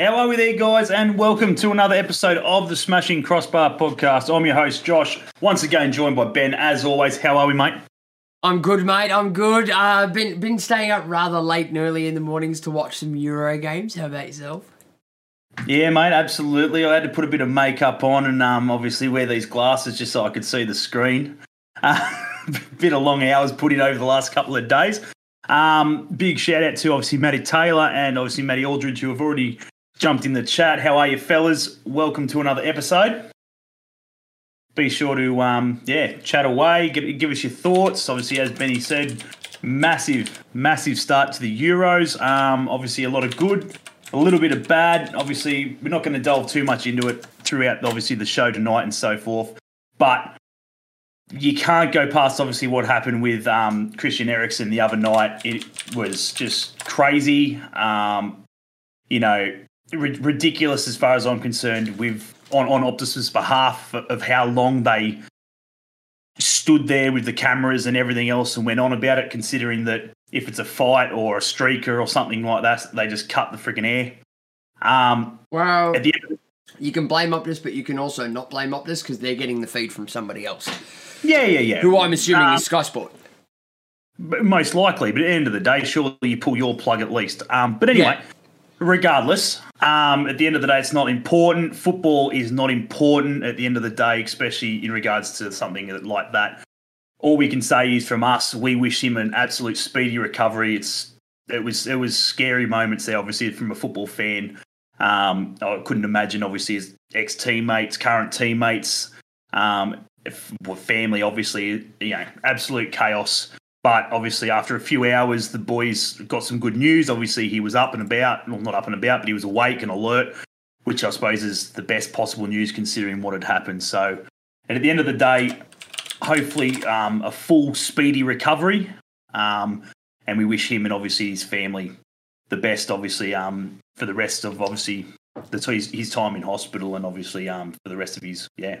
How are we there, guys? And welcome to another episode of the Smashing Crossbar podcast. I'm your host, Josh, once again joined by Ben. As always, how are we, mate? I'm good, mate. I'm good. Uh, been been staying up rather late and early in the mornings to watch some Euro games. How about yourself? Yeah, mate, absolutely. I had to put a bit of makeup on and um, obviously wear these glasses just so I could see the screen. Uh, bit of long hours put in over the last couple of days. Um, big shout out to obviously Matty Taylor and obviously Matty Aldridge who have already jumped in the chat. How are you, fellas? Welcome to another episode. Be sure to um, yeah chat away, give, give us your thoughts. Obviously, as Benny said, massive massive start to the Euros. Um, obviously, a lot of good, a little bit of bad. Obviously, we're not going to delve too much into it throughout obviously the show tonight and so forth, but you can't go past obviously what happened with um, Christian Eriksen the other night. It was just crazy. Um, you know, ridiculous as far as I'm concerned. With on on Optus's behalf of how long they stood there with the cameras and everything else and went on about it, considering that if it's a fight or a streaker or something like that, they just cut the freaking air. Um, well, the you can blame Optus, but you can also not blame Optus because they're getting the feed from somebody else. Yeah, yeah, yeah. Who I'm assuming um, is Sky Sport. Most likely, but at the end of the day, surely you pull your plug at least. Um, but anyway, yeah. Regardless, um, at the end of the day, it's not important. Football is not important at the end of the day, especially in regards to something like that. All we can say is from us, we wish him an absolute speedy recovery. It's it was it was scary moments there, obviously from a football fan. Um, I couldn't imagine, obviously, his ex teammates, current teammates, um, family, obviously, you know, absolute chaos. But obviously, after a few hours, the boys got some good news. Obviously, he was up and about. Well, not up and about, but he was awake and alert, which I suppose is the best possible news considering what had happened. So, and at the end of the day, hopefully, um, a full, speedy recovery. Um, and we wish him and obviously his family the best, obviously, um, for the rest of obviously the, his, his time in hospital and obviously um, for the rest of his yeah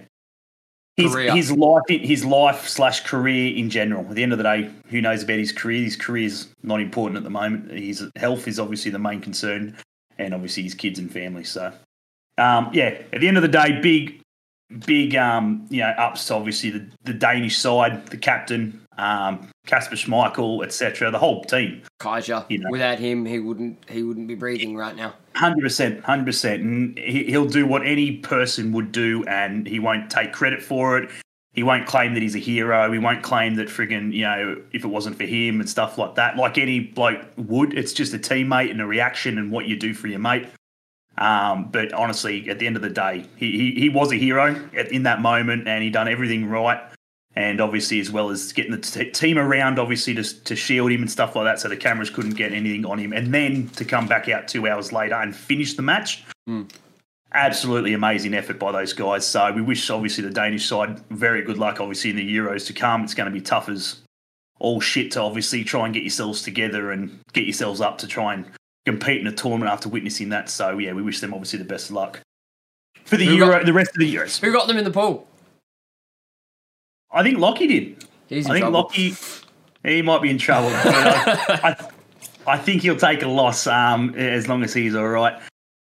his, his life his life slash career in general. At the end of the day, who knows about his career? His career is not important at the moment. His health is obviously the main concern, and obviously his kids and family. So, um, yeah, at the end of the day, big big um, you know ups to obviously the, the Danish side, the captain, um, Kasper Schmeichel, etc. The whole team. Kjaer. You know. Without him, he wouldn't he wouldn't be breathing right now. Hundred percent, hundred percent, and he, he'll do what any person would do, and he won't take credit for it. He won't claim that he's a hero. He won't claim that friggin' you know if it wasn't for him and stuff like that. Like any bloke would, it's just a teammate and a reaction and what you do for your mate. Um, but honestly, at the end of the day, he, he, he was a hero in that moment and he done everything right. And obviously, as well as getting the t- team around, obviously, to, to shield him and stuff like that, so the cameras couldn't get anything on him. And then to come back out two hours later and finish the match. Mm. Absolutely amazing effort by those guys. So we wish, obviously, the Danish side very good luck, obviously, in the Euros to come. It's going to be tough as all shit to obviously try and get yourselves together and get yourselves up to try and compete in a tournament after witnessing that. So yeah, we wish them obviously the best of luck for the who Euro, got, the rest of the Euros. Who got them in the pool? I think Lockie did. He's I think trouble. Lockie, he might be in trouble. I, I, I, think he'll take a loss um, as long as he's all right.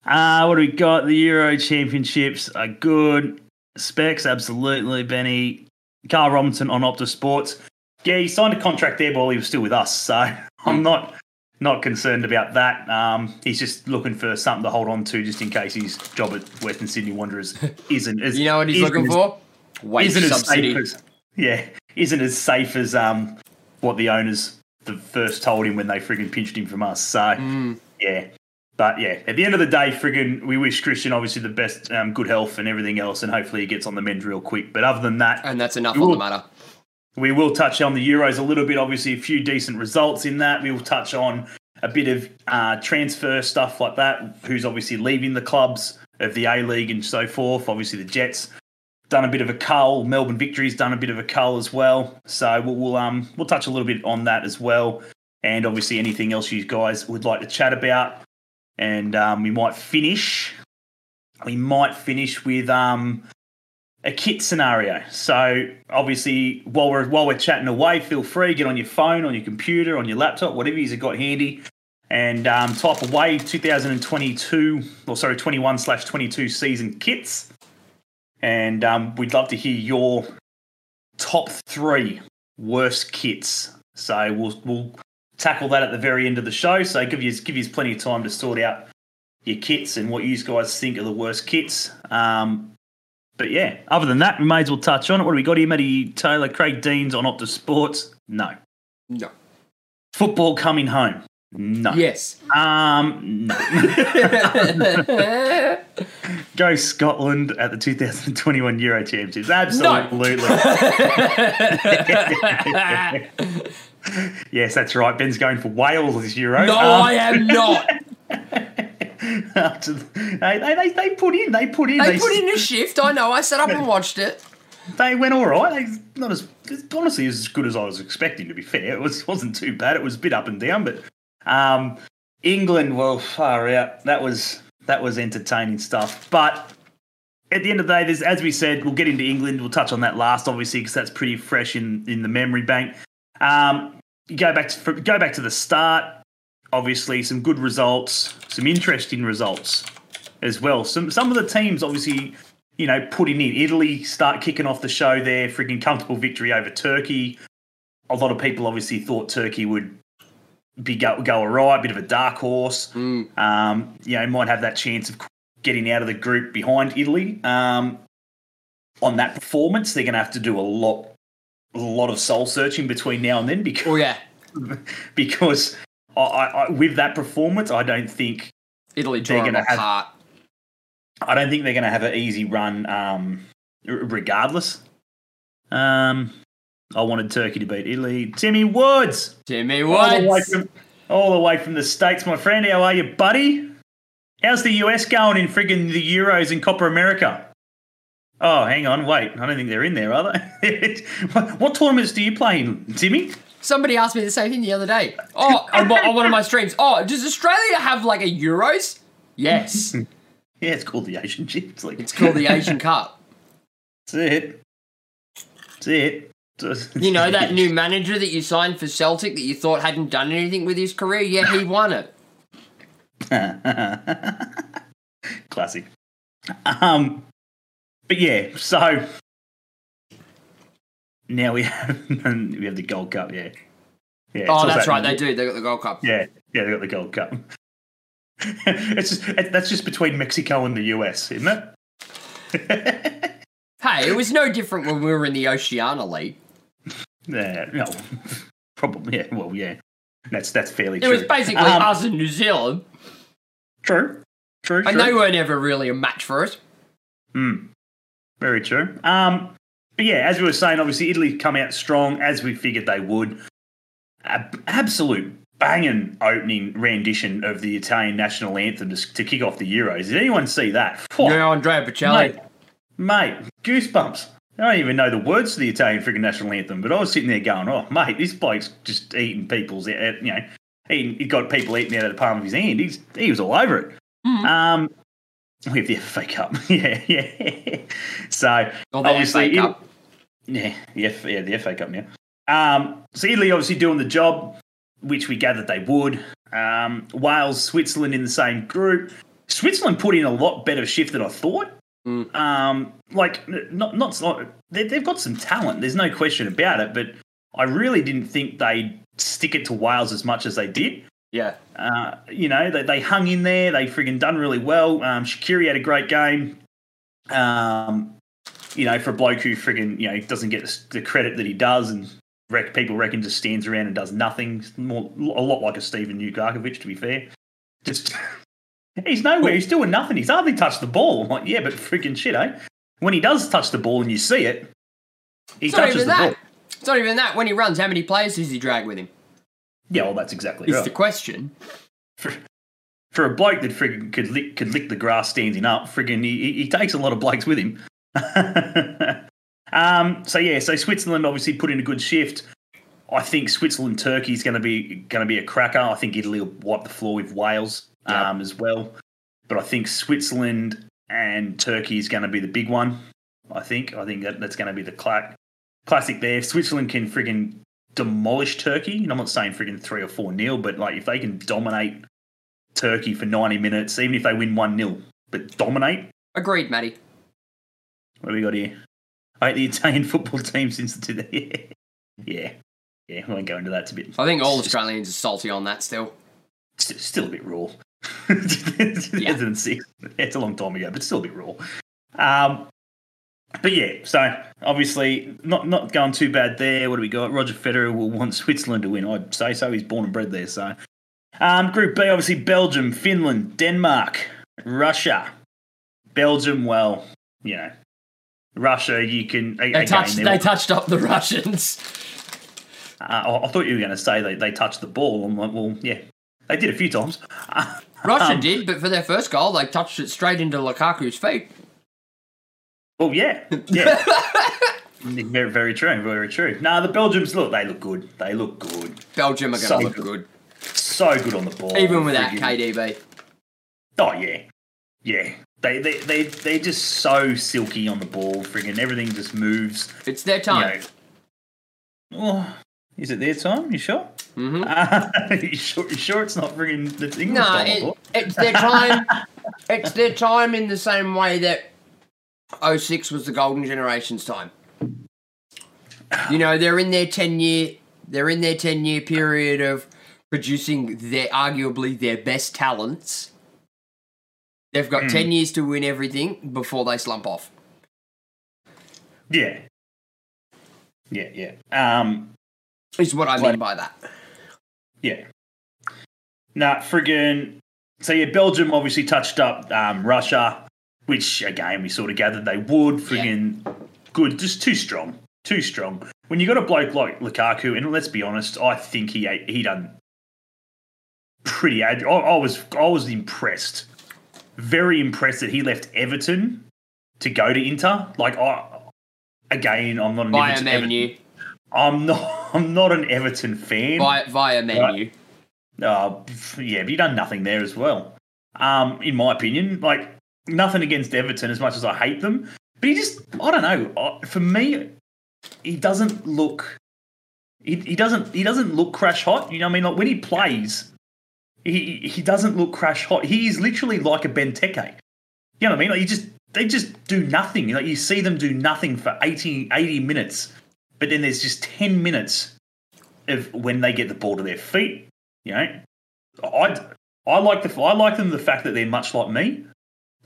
Uh, what do we got? The Euro Championships are good. Specs, absolutely, Benny. Carl Robinson on Optus Sports. Yeah, he signed a contract there while he was still with us, so I'm not not concerned about that. Um, he's just looking for something to hold on to, just in case his job at Western Sydney Wanderers isn't as you know what he's looking for. Wage isn't subsidy. As as, yeah, isn't as safe as um, what the owners the first told him when they frigging pinched him from us. So mm. yeah. But yeah, at the end of the day, friggin', we wish Christian obviously the best, um, good health and everything else, and hopefully he gets on the mend real quick. But other than that, and that's enough on will, the matter. We will touch on the Euros a little bit. Obviously, a few decent results in that. We will touch on a bit of uh, transfer stuff like that. Who's obviously leaving the clubs of the A League and so forth. Obviously, the Jets done a bit of a cull. Melbourne Victory's done a bit of a cull as well. So we'll, we'll um we'll touch a little bit on that as well. And obviously, anything else you guys would like to chat about. And um, we might finish. We might finish with um a kit scenario. So obviously, while we're while we're chatting away, feel free get on your phone, on your computer, on your laptop, whatever you've got handy. and um, type away 2022 or sorry 21 slash 22 season kits. And um, we'd love to hear your top three worst kits. So we'll we'll tackle that at the very end of the show. So give you give you plenty of time to sort out your kits and what you guys think are the worst kits. Um, but yeah, other than that, we may as well touch on it. What do we got here? Matty Taylor, Craig Deans on Optus Sports? No. No. Football coming home? No. Yes. Um, no. Go Scotland at the 2021 Euro Championships. Absolutely. yes, that's right. Ben's going for Wales this Euro. no, Um, I am not. after the- they, they, they put in, they put in, They put in a shift. I know. I sat up and watched it. they went all right. They not as honestly as good as I was expecting. To be fair, it was wasn't too bad. It was a bit up and down, but um, England, well, far out. That was that was entertaining stuff. But at the end of the day, there's as we said, we'll get into England. We'll touch on that last, obviously, because that's pretty fresh in in the memory bank. Um, you go back to go back to the start. Obviously, some good results, some interesting results as well. Some some of the teams, obviously, you know, putting in Italy start kicking off the show there, freaking comfortable victory over Turkey. A lot of people obviously thought Turkey would be go, go all right, bit of a dark horse. Um, you know, might have that chance of getting out of the group behind Italy. Um, on that performance, they're going to have to do a lot, a lot of soul searching between now and then because Oh yeah. because I, I, with that performance, I don't think Italy They're gonna have- apart. I don't think they're going to have an easy run, um, regardless. Um, I wanted Turkey to beat Italy. Timmy Woods, Timmy all the, way Woods. from, all the way from the states, my friend. How are you, buddy? How's the US going in friggin' the Euros and Copa America? Oh, hang on, wait. I don't think they're in there, are they? what, what tournaments do you play in, Timmy? Somebody asked me the same thing the other day. Oh, on, on one of my streams. Oh, does Australia have like a Euros? Yes. Yeah, it's called the Asian Champions League. It's called the Asian Cup. That's it. That's it. You know that new manager that you signed for Celtic that you thought hadn't done anything with his career? Yeah, he won it. Classic. Um, but yeah, so now we have we have the Gold Cup. Yeah, yeah. Oh, that's that- right. They do. They got the Gold Cup. Yeah, yeah. They got the Gold Cup. it's just it- that's just between Mexico and the US, isn't it? Hey, it was no different when we were in the Oceania League. Yeah, no, probably. Yeah, well, yeah. That's that's fairly true. It true. was basically Um, us in New Zealand, true, true, and true. they weren't ever really a match for us. Hmm. Very true. Um, but yeah, as we were saying, obviously Italy come out strong as we figured they would. A- absolute banging opening rendition of the Italian national anthem to, to kick off the Euros. Did anyone see that? Phew, Yeah, Andrea Bocelli. mate, mate, goosebumps. I don't even know the words to the Italian freaking national anthem, but I was sitting there going, "Oh, mate, this bloke's just eating people's, uh, you know, eating, he got people eating out of the palm of his hand. He's he was all over it." Mhm. Um, we have the FA Cup, yeah, yeah. So the obviously, FA Cup. yeah, the F, yeah, the FA Cup now. Um, so Italy obviously doing the job, which we gathered they would. Um, Wales, Switzerland in the same group. Switzerland put in a lot better shift than I thought. Mm. Um, like not not, not they, they've got some talent. There's no question about it. But I really didn't think they'd stick it to Wales as much as they did. Yeah. Uh, you know, they, they hung in there. They friggin' done really well. Um, Shaqiri had a great game. Um, you know, for a bloke who friggin' you know doesn't get the credit that he does, and rec- people reckon just stands around and does nothing. More a lot like a Steven Ugarkovic, to be fair. Just he's nowhere. He's doing nothing. He's hardly touched the ball. I'm like, yeah, but friggin' shit, eh? When he does touch the ball and you see it, he It's touches the that. ball. It's not even that. When he runs, how many players does he drag with him? Yeah, well, that's exactly Is right. the question. for, for a bloke that friggin' could lick, could lick the grass standing up, friggin' he, he- he takes a lot of blokes with him. um, so yeah, so Switzerland obviously put in a good shift. I think Switzerland Turkey is going to be going to be a cracker. I think Italy will wipe the floor with Wales um, as well. But I think Switzerland and Turkey is going to be the big one. I think I think that, that's going to be the cla- classic there. If Switzerland can friggin' demolish Turkey, and I'm not saying friggin' three or four nil, but like if they can dominate Turkey for 90 minutes, even if they win one nil, but dominate. Agreed, Matty. What have we got here? I hate the Italian football team since the yeah, yeah. I won't go into that. It's a bit. I think all Australians are salty on that still. St- still a bit raw. Yeah. It's a long time ago, but still a bit raw. Um, but yeah, so obviously not not going too bad there. What do we got? Roger Federer will want Switzerland to win. I'd say so. He's born and bred there. So, um, Group B, obviously Belgium, Finland, Denmark, Russia. Belgium, well, you know, Russia. You can they again, touched they touched up the Russians. Uh, I thought you were going to say they they touched the ball. I'm like, well, yeah, they did a few times. Russia um, did, but for their first goal, they touched it straight into Lukaku's feet. Well, yeah, yeah. very, very true, very true. Now the Belgians look, they look good. They look good. Belgium are going to so look good. good. So good on the ball, even without KDB. Oh yeah, yeah. They they they they're just so silky on the ball. Friggin' everything just moves. It's their time. You know. Oh, is it their time? You sure? Mm-hmm. Uh, you sure? You sure it's not friggin' the English no. It, it's their time. it's their time in the same way that 06 was the golden generation's time. You know, they're in their 10 year they're in their 10 year period of producing their arguably their best talents. They've got mm. 10 years to win everything before they slump off. Yeah. Yeah, yeah. Um is what I like, mean by that. Yeah. Nah, friggin' so yeah, Belgium obviously touched up um, Russia which again we sort of gathered they would. Friggin' yeah. good, just too strong, too strong. When you got a bloke like Lukaku, and let's be honest, I think he he done pretty. Ad- I, I was I was impressed, very impressed that he left Everton to go to Inter. Like I, again, I'm not an via Everton, menu. Everton. I'm not. I'm not an Everton fan. Via, via menu. Uh, yeah, but he done nothing there as well. Um, in my opinion, like nothing against Everton as much as I hate them, but he just I don't know. For me, he doesn't look. He, he doesn't he doesn't look crash hot. You know what I mean? Like when he plays, he he doesn't look crash hot. He is literally like a Benteke. You know what I mean? Like you just they just do nothing. Like you see them do nothing for 80, 80 minutes, but then there's just ten minutes of when they get the ball to their feet. You know, I I like the I like them the fact that they're much like me.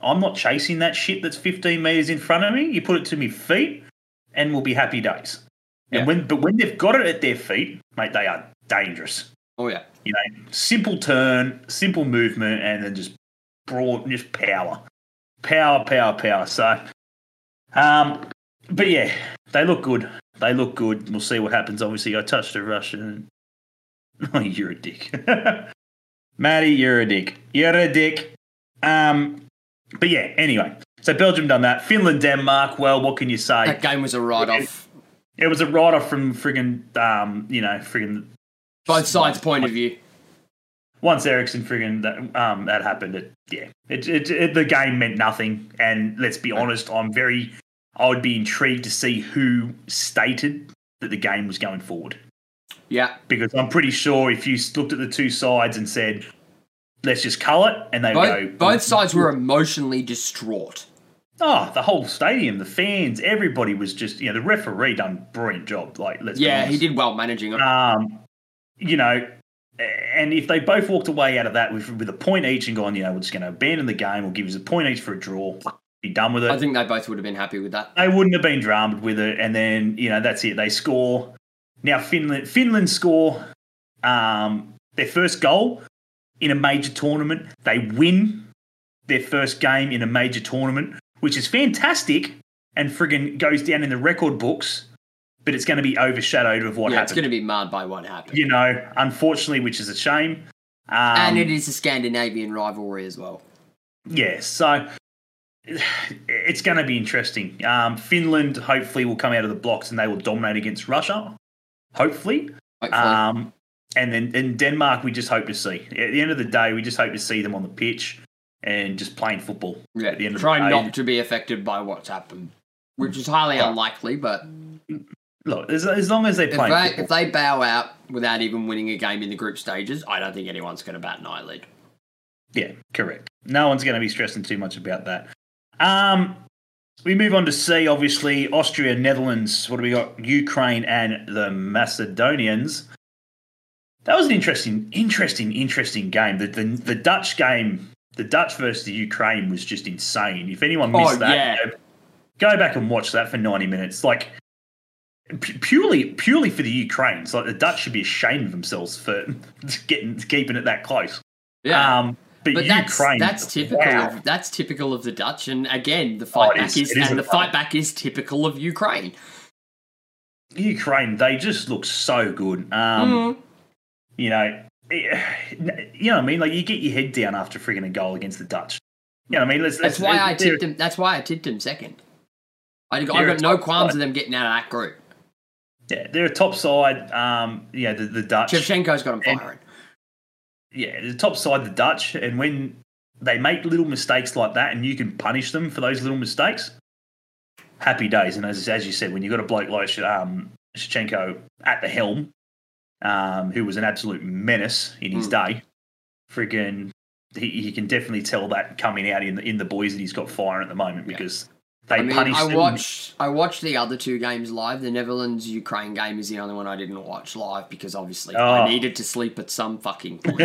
I'm not chasing that shit that's 15 meters in front of me. You put it to me feet, and we'll be happy days. Yeah. And when, but when they've got it at their feet, mate, they are dangerous. Oh yeah. You know, simple turn, simple movement, and then just broad, just power, power, power, power. So, um, but yeah, they look good. They look good. We'll see what happens. Obviously, I touched a Russian. Oh, you're a dick, Matty. You're a dick. You're a dick. Um, but yeah, anyway. So Belgium done that. Finland, Denmark. Well, what can you say? That game was a write off. It, it, was a write off from friggin' um, you know, friggin' both sides' point of view. Once Eriksen friggin' that um that happened, it, yeah, it, it, it the game meant nothing. And let's be honest, I'm very, I would be intrigued to see who stated that the game was going forward. Yeah, because I'm pretty sure if you looked at the two sides and said let's just cull it, and they both, go. Both sides were emotionally distraught. Oh, the whole stadium, the fans, everybody was just you know the referee done brilliant job. Like let's yeah, he did well managing it. Um, you know, and if they both walked away out of that with with a point each and gone, you know, we're just going to abandon the game, we'll give us a point each for a draw, be done with it. I think they both would have been happy with that. They wouldn't have been dramaed with it, and then you know that's it. They score. Now Finland, Finland score um, their first goal in a major tournament. They win their first game in a major tournament, which is fantastic and friggin' goes down in the record books, but it's going to be overshadowed of what yeah, happened. It's going to be marred by what happened. You know, unfortunately, which is a shame. Um, and it is a Scandinavian rivalry as well. Yeah, so it's going to be interesting. Um, Finland hopefully will come out of the blocks and they will dominate against Russia. Hopefully. hopefully. Um, and then in Denmark, we just hope to see. At the end of the day, we just hope to see them on the pitch and just playing football. Yeah, at the end try of not to be affected by what's happened, which is highly unlikely, but look, as, as long as they If play, they, if they bow out without even winning a game in the group stages, I don't think anyone's going to bat an eyelid. yeah, correct. No one's going to be stressing too much about that. Um, we move on to C. Obviously, Austria, Netherlands. What do we got? Ukraine and the Macedonians. That was an interesting, interesting, interesting game. The the, the Dutch game, the Dutch versus the Ukraine was just insane. If anyone missed Oh, that, yeah. go, go back and watch that for ninety minutes. Like pu- purely, purely for the Ukraines. Like the Dutch should be ashamed of themselves for getting keeping it that close. Um, but, But that's Ukraine, that's typical. wow. Of, that's typical of the Dutch, and again, the fight it back is. is, and the fight. back is typical of Ukraine. Ukraine, they just look so good. Mm. Um, You know, you know what I mean. Like you get your head down after frigging a goal against the Dutch. You know what I mean? Let's, That's let's- why I tipped them. That's why I tipped him second. I, I They're got no qualms side. of them getting out of that group. Yeah, they're a top side. Um, yeah, the, the Dutch. Shevchenko's got And- firing. Yeah, the top side, the Dutch, and when they make little mistakes like that, and you can punish them for those little mistakes, happy days. And as as you said, when you got a bloke like um, Shevchenko at the helm, um, who was an absolute menace in his day, friggin', he, he can definitely tell that coming out in the in the boys that he's got firing at the moment because they I mean, punish I them. watched I watched the other two games live. The Netherlands Ukraine game is the only one I didn't watch live because obviously Oh. I needed to sleep at some fucking point.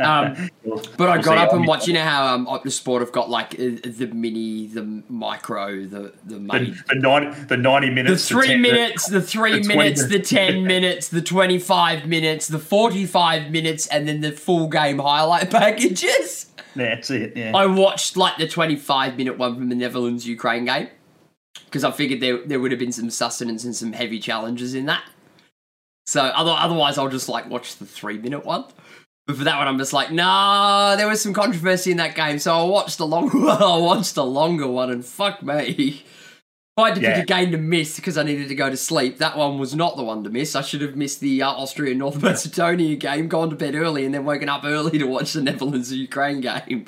Um, But I got up and watched. You know how um, Optus Sport have got like uh, the mini, the micro, the the the, main. the, 90, the 90 The minutes. three 10 minutes, the three the 20 minutes, the ten minutes, the twenty-five minutes, the forty-five minutes, and then the full game highlight packages. That's it. Yeah. I watched like the twenty-five minute one from the Netherlands Ukraine game because I figured there there would have been some sustenance and some heavy challenges in that. So other, otherwise, I'll just like watch the three-minute one. But for that one, I'm just like, nah, there was some controversy in that game, so I watched the longer one. I watched the longer one, and fuck me. If I had to Yeah. pick a game to miss because I needed to go to sleep, that one was not the one to miss. I should have missed the uh, Austria North Macedonia game, gone to bed early, and then woken up early to watch the Netherlands Ukraine game.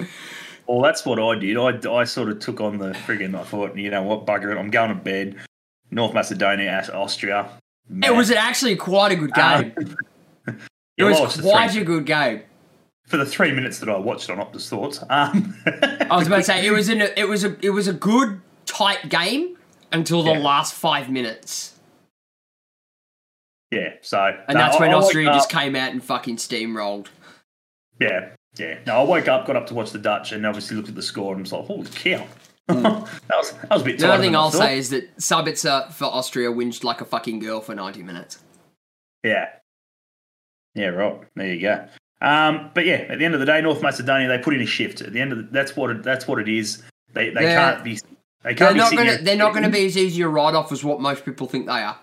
Well, that's what I did. I, I sort of took on the friggin' I thought, you know what, bugger it, I'm going to bed. North Macedonia, Aus- Austria. It was actually quite a good game. Uh, it was quite a good game. for the three minutes that I watched on Optus Thoughts. Um, I was about to say it was in a, it was a it was a good tight game until the Yeah. last five minutes, yeah, so and no, that's I- when I Austria just came out and fucking steamrolled. Yeah, yeah. No, I woke up, got up to watch the Dutch, and obviously looked at the score and was like, "Holy cow!" that was that was a bit. Hmm. The tighter other thing I I'll say is that Sabitzer for Austria whinged like a fucking girl for ninety minutes. Yeah. Yeah, right. There you go. Um, but yeah, at the end of the day, North Macedonia they put in a shift. At the end of the, that's what it, that's what it is. They they Yeah. can't be they They're can't be not gonna there- they're not gonna be as easy a write off as what most people think they are.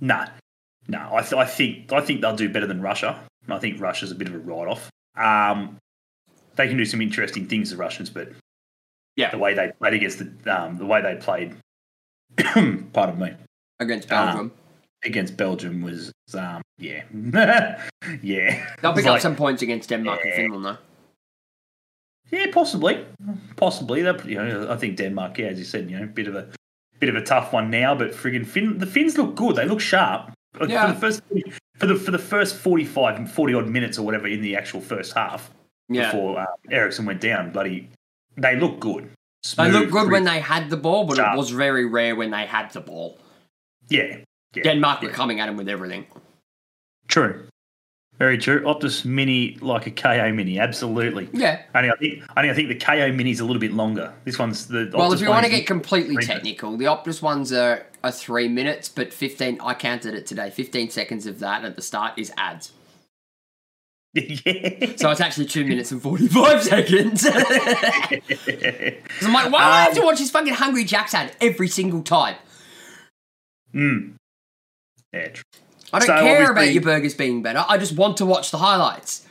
No, no. I, th- I think I think they'll do better than Russia. And I think Russia's a bit of a write off. Um, they can do some interesting things, the Russians, but Yeah. the way they played against the um, the way they played, pardon me, Against Ah. Belgium. against Belgium was um, yeah, yeah. They'll It's pick like- up some points against Denmark and Finland though. Yeah, possibly, possibly. That you know, I think Denmark, yeah, as you said, you know, bit of a bit of a tough one now, but friggin' Fin, the Finns look good. They look sharp. Like, Yeah. For the first for the for the first 45, 40 odd minutes or whatever in the actual first half Yeah. before uh, Eriksen went down, bloody, they look good. They Smooth, looked good when they had the ball, but Sharp. it was very rare when they had the ball. yeah, yeah, Denmark were coming at him with everything. True, very true. Optus Mini like a Kayo Mini, absolutely. Yeah. Only I think only I think the Kayo Mini's a little bit longer. This one's the Well, Optus if you want to get completely technical, the Optus ones are, are three minutes, but 15, I counted it today, 15 seconds of that at the start is ads. yeah. So it's actually two minutes and 45 seconds. I'm like, why do I have to watch this fucking Hungry Jack's ad every single time? Mm. Yeah, true. I don't So care about your burgers being better. I just want to watch the highlights.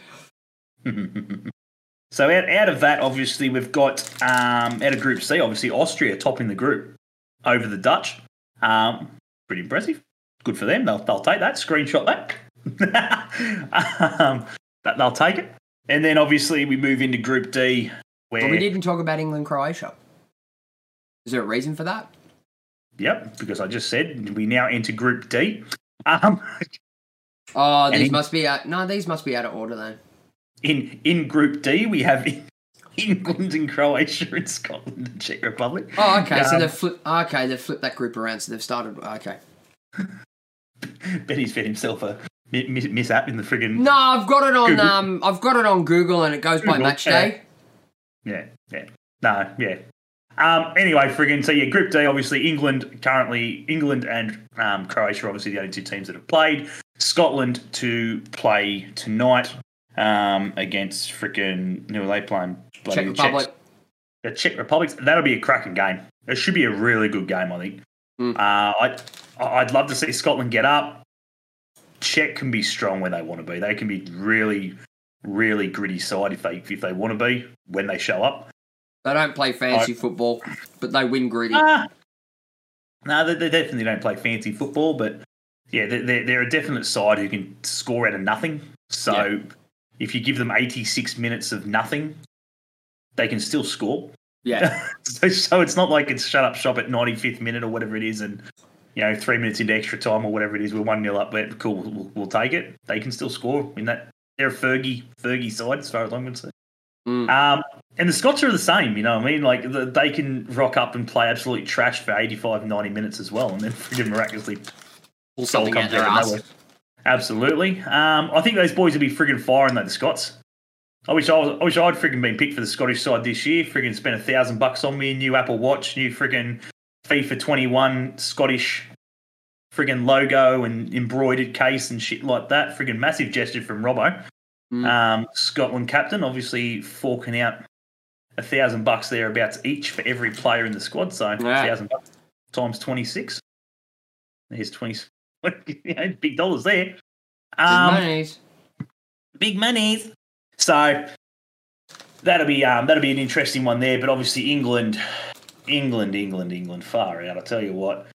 so out, out of that, obviously, we've got um, out of Group C, obviously Austria topping the group over the Dutch. Um, pretty impressive. Good for them. They'll, they'll take that. Screenshot that. um, that they'll take it. And then obviously we move into Group D, where But we didn't talk about England Croatia. Is there a reason for that? Yep, because I just said we now enter Group D. Um, Oh, these Any- must be out. No, these must be out of order then. in in Group D, we have England and Croatia and Scotland and Czech Republic. Oh, okay. so Um, they've flipped. Okay, they've flipped that group around. So they've started. Okay. Benny's fed himself a mi- mi- mishap in the friggin' No, I've got it on. Google. Um, I've got it on Google, and it goes by Google, match yeah. day. Yeah, yeah. No, yeah. Um, anyway, friggin' so yeah, Group D, obviously England currently England and um, Croatia are obviously the only two teams that have played. Scotland to play tonight um, against frickin' who are they playing? Bloody Czech the Czechs. Republic. The Czech Republic. That'll be a cracking game. It should be a really good game, I think. Mm. Uh, I I'd love to see Scotland get up. Czech can be strong when they want to be. They can be really, really gritty side if they if they want to be when they show up. They don't play fancy football, but they win gritty. Ah. No, they, they definitely don't play fancy football, but yeah, they're, they're, they're a definite side who can score out of nothing. So Yeah. if you give them 86 minutes of nothing, they can still score. Yeah. so, so it's not like it's shut up shop at 95th minute or whatever it is, and you know three minutes into extra time or whatever it is, we're one 0 up. But cool, we'll, we'll take it. They can still score in that. They're a Fergie Fergie side as far as I'm concerned. Mm. Um, and the Scots are the same, you know what I mean? Like the, they can rock up and play absolute trash for 85, 90 minutes as well, and then freaking miraculously Pull something out their ass. Absolutely. Um, I think those boys would be friggin' firing though, the Scots. I wish I was. I wish I'd friggin' been picked for the Scottish side this year. Friggin' spent a thousand bucks on me, new Apple Watch, new friggin' FIFA 21 Scottish friggin' logo and embroidered case and shit like that. Friggin' massive gesture from Robbo, Mm. um, Scotland captain. Obviously forking out a thousand bucks thereabouts each for every player in the squad. So Yeah. thousand bucks times twenty six. There's twenty. you know, big dollars there. Um, Mayonnaise. big monies. So that'll be um, that'll be an interesting one there. But obviously England, England, England, England, far out. I tell you what,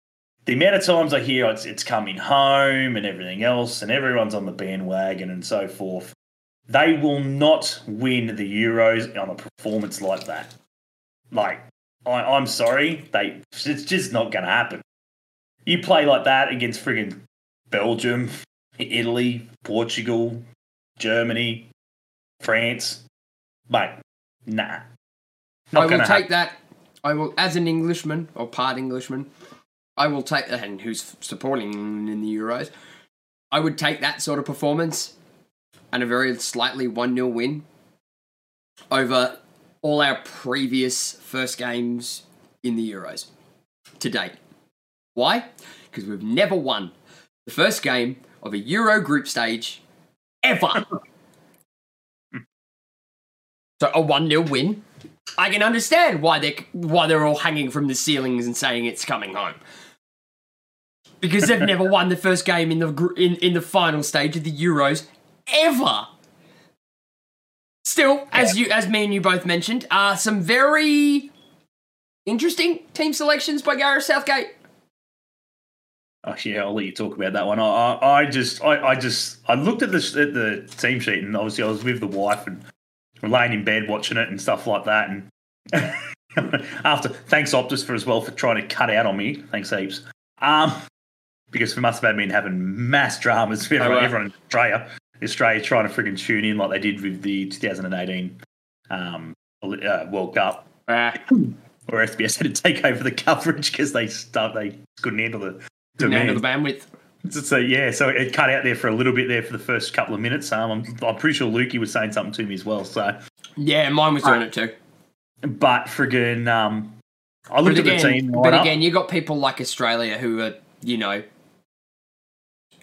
the amount of times I hear it's it's coming home and everything else, and everyone's on the bandwagon and so forth. They will not win the Euros on a performance like that. Like, I, I'm sorry, they it's just not going to happen. You play like that against friggin' Belgium, Italy, Portugal, Germany, France. Mate, nah. I will take that. I will, as an Englishman or part Englishman, I will take that. And who's supporting England in the Euros? I would take that sort of performance and a very slightly one 0 win over all our previous first games in the Euros to date. Why? Because we've never won the first game of a Euro group stage ever. so a one 0 win I can understand why they why they're all hanging from the ceilings and saying it's coming home. Because they've never won the first game in the in, in the final stage of the Euros ever. Still, as you as me and you both mentioned, are some very interesting team selections by Gareth Southgate. Oh yeah, I'll let you talk about that one. I, I, I just, I, I just, I looked at this at the team sheet, and obviously I was with the wife, and laying in bed watching it and stuff like that. And after, thanks Optus for as well for trying to cut out on me. Thanks heaps. Um, because we must have been having mass dramas. Everyone, wow. everyone in Australia, Australia trying to friggin' tune in like they did with the 2018 um, uh, World Cup. Ah, Or SBS had to take over the coverage because they start they couldn't handle the didn't handle the bandwidth. So yeah, so it cut out there for a little bit there for the first couple of minutes. Um, I'm, I'm pretty sure Lukey was saying something to me as well. So, Yeah, mine was doing it too. but friggin', um, I But looked at again, the team. but lineup. again, you got people like Australia who are, you know,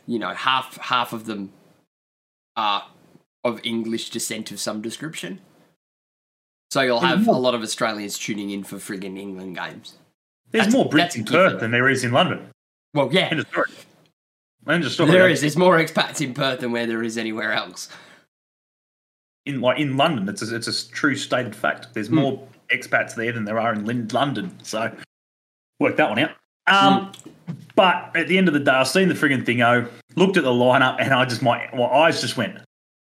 you know, half half of them are of English descent of some description. So you'll have a lot of Australians tuning in for friggin' England games. there's that's- more Brits in. Perth than there is in London. Well, yeah, End of story. End of story. there is. There's more expats in Perth than where there is anywhere else. in like in London. It's a, it's a true stated fact. There's Hmm. more expats there than there are in London. So work that one out. Um, but at the end of the day, I've seen the frigging thing. Oh, looked at the lineup, and I just my my eyes just went,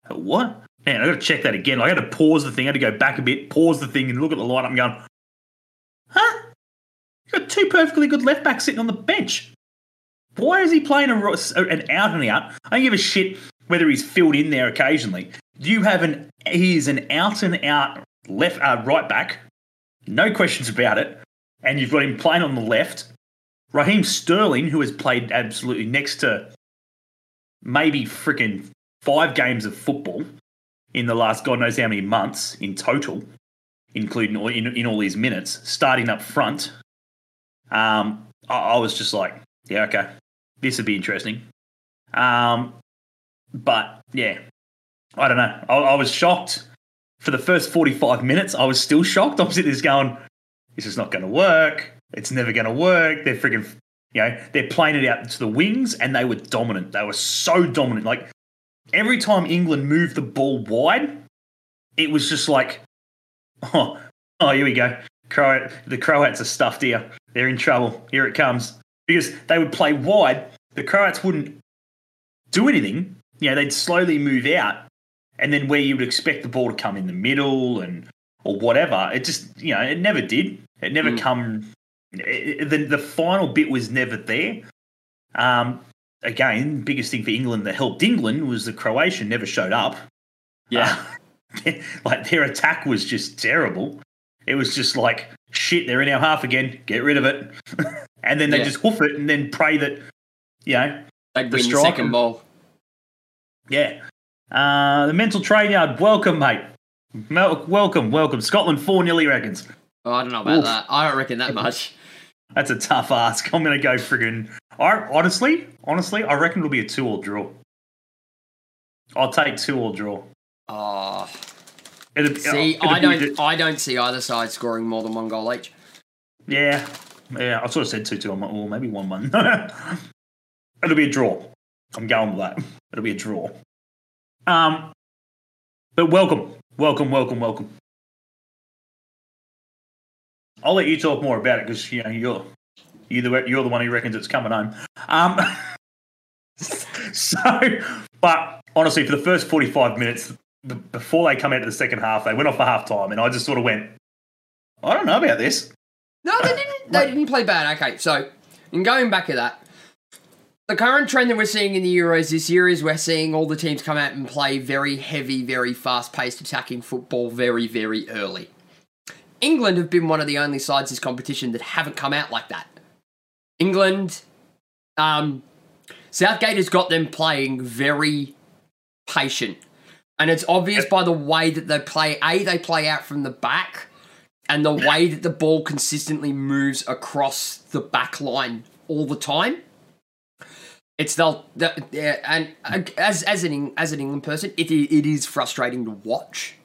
what? Man, I got to check that again. I got to pause the thing. I had to go back a bit, pause the thing, and look at the lineup and going, huh? You got two perfectly good left backs sitting on the bench. Why is he playing a, an out and out? I don't give a shit whether he's filled in there occasionally. You have an he is an out and out left uh, right back, no questions about it, and you've got him playing on the left. Raheem Sterling, who has played absolutely next to maybe freaking five games of football in the last God knows how many months in total, including in, in all these minutes, starting up front. Um, I, I was just like, yeah, okay, this would be interesting. Um, but yeah, I don't know. I, I was shocked for the first 45 minutes. I was still shocked. I was sitting there going, this is not going to work. It's never going to work. They're freaking, you know, they're playing it out to the wings and they were dominant. They were so dominant. Like every time England moved the ball wide, it was just like, oh, oh, here we go. Croat, the Croats are stuffed here. They're in trouble. Here it comes. Because they would play wide. The Croats wouldn't do anything. You know, they'd slowly move out. And then where you would expect the ball to come in the middle and or whatever, it just, you know, it never did. It never mm. come. It, the, the final bit was never there. Um, again, biggest thing for England that helped England was the Croatian never showed up. Yeah. Uh, like their attack was just terrible. It was just like, shit, they're in our half again. Get rid of it. and then they yeah. just hoof it and then pray that, you know, they win the second ball. Yeah. Uh, the mental train yard, welcome, mate. welcome, welcome. Scotland 4 nearly reckons. Oh, I don't know about Oof. that. I don't reckon that much. That's a tough ask. I'm going to go friggin'. I, honestly, honestly, I reckon it'll be a two or draw. I'll take two or draw. Oh. It'll, see, it'll I don't. I don't see either side scoring more than one goal each. Yeah, yeah. I sort of said two two. I'm like, well, maybe one one. it'll be a draw. I'm going with that. It'll be a draw. Um, but welcome, welcome, welcome, welcome. I'll let you talk more about it because you know you're the you're the one who reckons it's coming home. Um, so, but honestly, for the first forty five minutes before they come out to the second half, they went off for half time, and I just sort of went, I don't know about this. No, they didn't. They didn't play bad. Okay, so in going back to that, the current trend that we're seeing in the Euros this year is we're seeing all the teams come out and play very heavy, very fast paced attacking football very, very early. England have been one of the only sides this competition that haven't come out like that. England, um, Southgate has got them playing very patient. And it's obvious by the way that they play. A, they play out from the back, and the way that the ball consistently moves across the back line all the time. It's they'll, and as as an as an England person, it it is frustrating to watch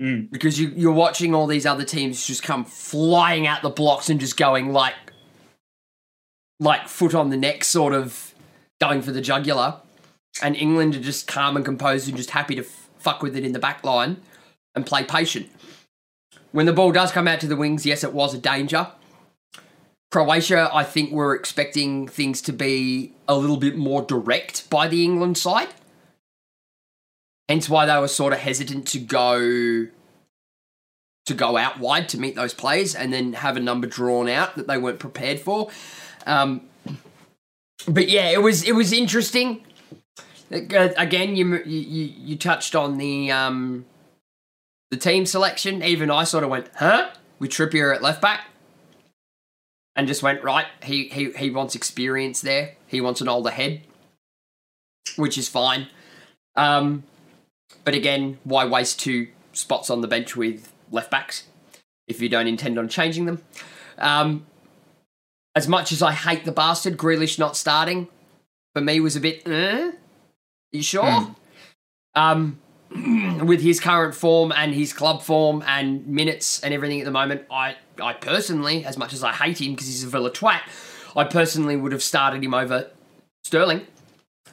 mm. because you you're watching all these other teams just come flying out the blocks and just going like like foot on the neck, sort of going for the jugular, and England are just calm and composed and just happy to f- fuck with it in the back line and play patient. When the ball does come out to the wings, yes, it was a danger. Croatia, I think we're expecting things to be a little bit more direct by the England side. Hence why they were sort of hesitant to go to go out wide to meet those players and then have a number drawn out that they weren't prepared for. Um, but yeah, it was it was interesting. Again, you you you touched on the um, the team selection. Even I sort of went, huh? With Trippier at left back and just went right. He he he wants experience there. He wants an older head, which is fine. Um, but again, why waste two spots on the bench with left backs if you don't intend on changing them? Um, as much as I hate the bastard, Grealish not starting for me was a bit. Eh? You sure? Mm. Um, with his current form and his club form and minutes and everything at the moment, I, I personally, as much as I hate him because he's a Villa twat, I personally would have started him over Sterling.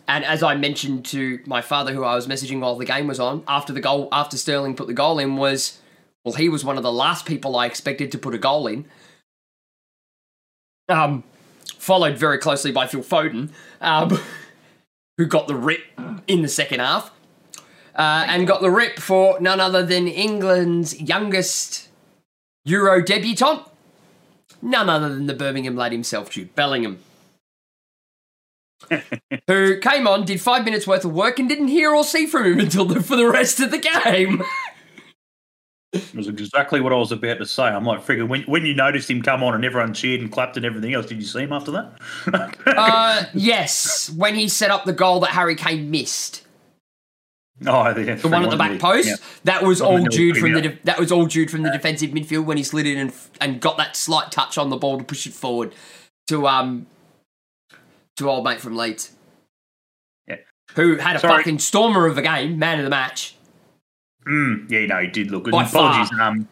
And as I mentioned to my father, who I was messaging while the game was on, after the goal, after Sterling put the goal in, was well, he was one of the last people I expected to put a goal in. Um, followed very closely by Phil Foden, um, who got the rip in the second half uh, and got the rip for none other than England's youngest Euro debutant, none other than the Birmingham lad himself, Jude Bellingham. who came on, did five minutes worth of work, and didn't hear or see from him until the, for the rest of the game. It was exactly what I was about to say. I'm like, friggin', when, when you noticed him come on and everyone cheered and clapped and everything else, did you see him after that? uh, yes, when he set up the goal that Harry Kane missed. Oh, the, the one at the back post. Yeah. That was all Jude from the de- that was all Jude from the defensive midfield when he slid in and and got that slight touch on the ball to push it forward to um to old mate from Leeds. Yeah. Who had a Sorry. fucking stormer of a game, man of the match. Mm, yeah, no, he did look good. By apologies, far. um,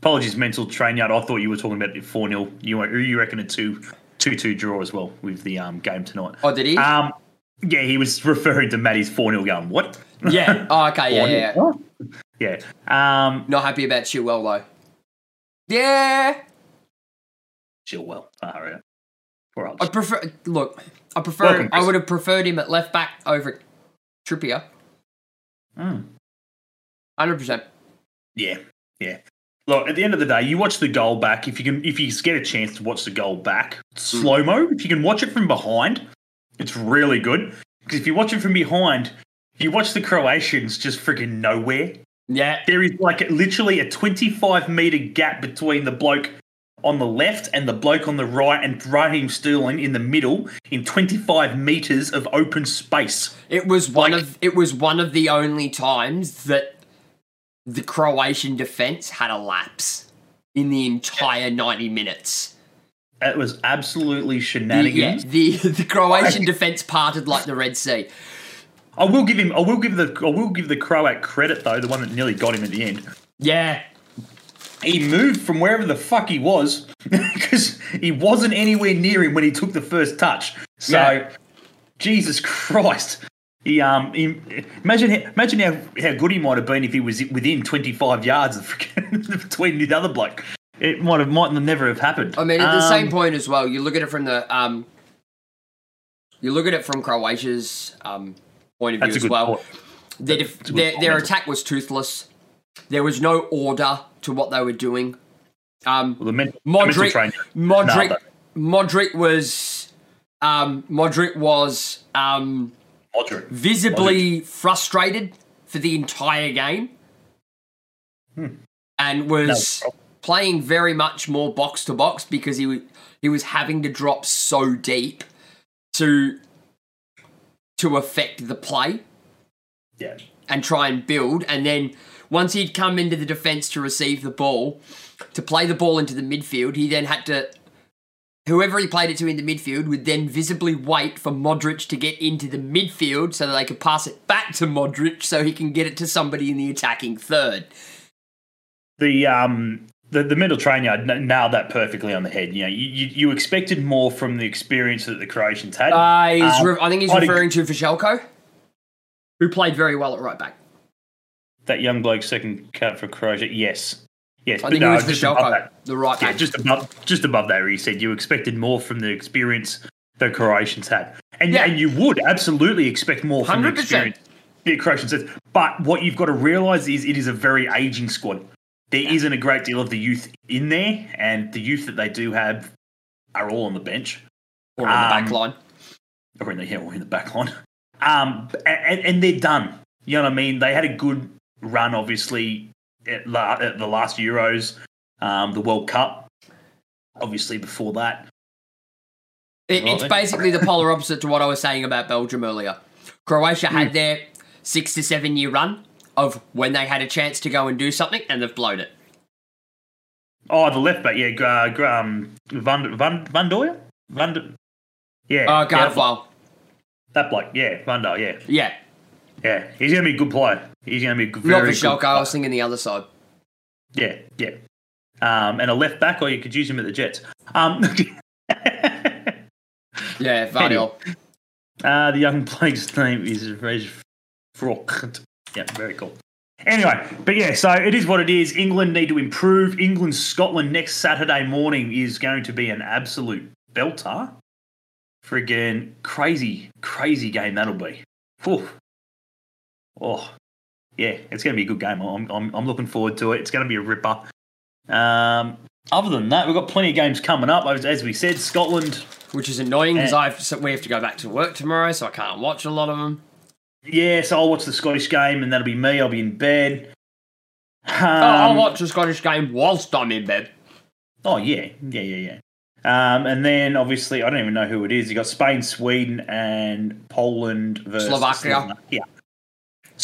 apologies, mental train yard. I thought you were talking about four 0 You you reckon a two two two draw as well with the um game tonight. Oh, did he? Um, yeah, he was referring to Matty's four 0 going. What? Yeah. Oh, okay. yeah, yeah. Yeah. Um, not happy about Chilwell though. Yeah. Chilwell. Oh, yeah. I prefer. Look, I prefer. Welcome, I would have preferred him at left back over Trippier. Hmm. Hundred percent. Yeah, yeah. Look, at the end of the day, you watch the goal back. If you can, if you get a chance to watch the goal back, slow mo. If you can watch it from behind, it's really good. Because if you watch it from behind, you watch the Croatians just freaking nowhere. Yeah, there is like literally a twenty-five meter gap between the bloke on the left and the bloke on the right, and Raheem Sterling in the middle in 25 meters of open space. It was one like, of it was one of the only times that the Croatian defense had a lapse in the entire 90 minutes. It was absolutely shenanigans. The, yeah, the, the Croatian defense parted like the Red Sea. I will give him. I will give the. I will give the Croat credit though. The one that nearly got him at the end. Yeah, he moved from wherever the fuck he was because he wasn't anywhere near him when he took the first touch. So, yeah. Jesus Christ. He um he, imagine how, imagine how, how good he might have been if he was within 25 yards of between the other bloke. It might have might never have happened. I mean, at um, the same point as well, you look at it from the um, you look at it from Croatia's um point of view as well. Their, def- their, their attack was toothless. There was no order to what they were doing. Um, well, the men- Modric, Modric, no, Modric was um, Modric was um, Modric. visibly Modric. frustrated for the entire game, hmm. and was no playing very much more box to box because he he was having to drop so deep to to affect the play. Yeah. And try and build, and then once he'd come into the defence to receive the ball, to play the ball into the midfield, he then had to. Whoever he played it to in the midfield would then visibly wait for Modric to get into the midfield so that they could pass it back to Modric so he can get it to somebody in the attacking third. The um the, the middle train yard nailed that perfectly on the head. You know, you, you, you expected more from the experience that the Croatians had. Uh, um, re- I think he's referring to Vrsaljko, who played very well at right back that young bloke second cut for Croatia. Yes, yes. I think no, it was Vrsaljko, the right yeah, just above, just above that. Where he said you expected more from the experience the Croatians had, and yeah. and you would absolutely expect more from 100%. the experience the Croatians had. But what you've got to realise is it is a very aging squad. There yeah. not a great deal of the youth in there, and the youth that they do have are all on the bench or in um, the back line, or in the yeah, or in the back line. Um, and, and they're done. You know what I mean? They had a good run, obviously, at, la- at the last Euros, um, the World Cup, obviously before that. It, it's basically the polar opposite to what I was saying about Belgium earlier. Croatia had mm. their six to seven year run of when they had a chance to go and do something, and they've blown it. Oh, the left back, yeah, uh, um, Van Van Van Doyer, Van, yeah, uh, Gardeval. Yeah, that bloke, yeah, Van Doyer, yeah, yeah, yeah. He's gonna be a good player. He's going to be very Not Vrsaljko, I was thinking the other side. Yeah, yeah. Um, and a left back, or you could use him at the Jets. Um, yeah, Vardiol. Uh, the young bloke's name is Reg Frock. Yeah, very cool. Anyway, but yeah, so it is what it is. England need to improve. England Scotland next Saturday morning is going to be an absolute belter. Friggin' crazy, crazy game that'll be. Whew. Oh, yeah, it's going to be a good game. I'm, I'm, I'm looking forward to it. It's going to be a ripper. Um, other than that, we've got plenty of games coming up. As as we said, Scotland. Which is annoying because I've so we have to go back to work tomorrow, so I can't watch a lot of them. Yeah, so I'll watch the Scottish game, and that'll be me. I'll be in bed. Um, oh, I'll watch the Scottish game whilst I'm in bed. Oh yeah, yeah, yeah, yeah. Um, and then obviously, I don't even know who it is. You got Spain, Sweden, and Poland versus Slovakia. Yeah.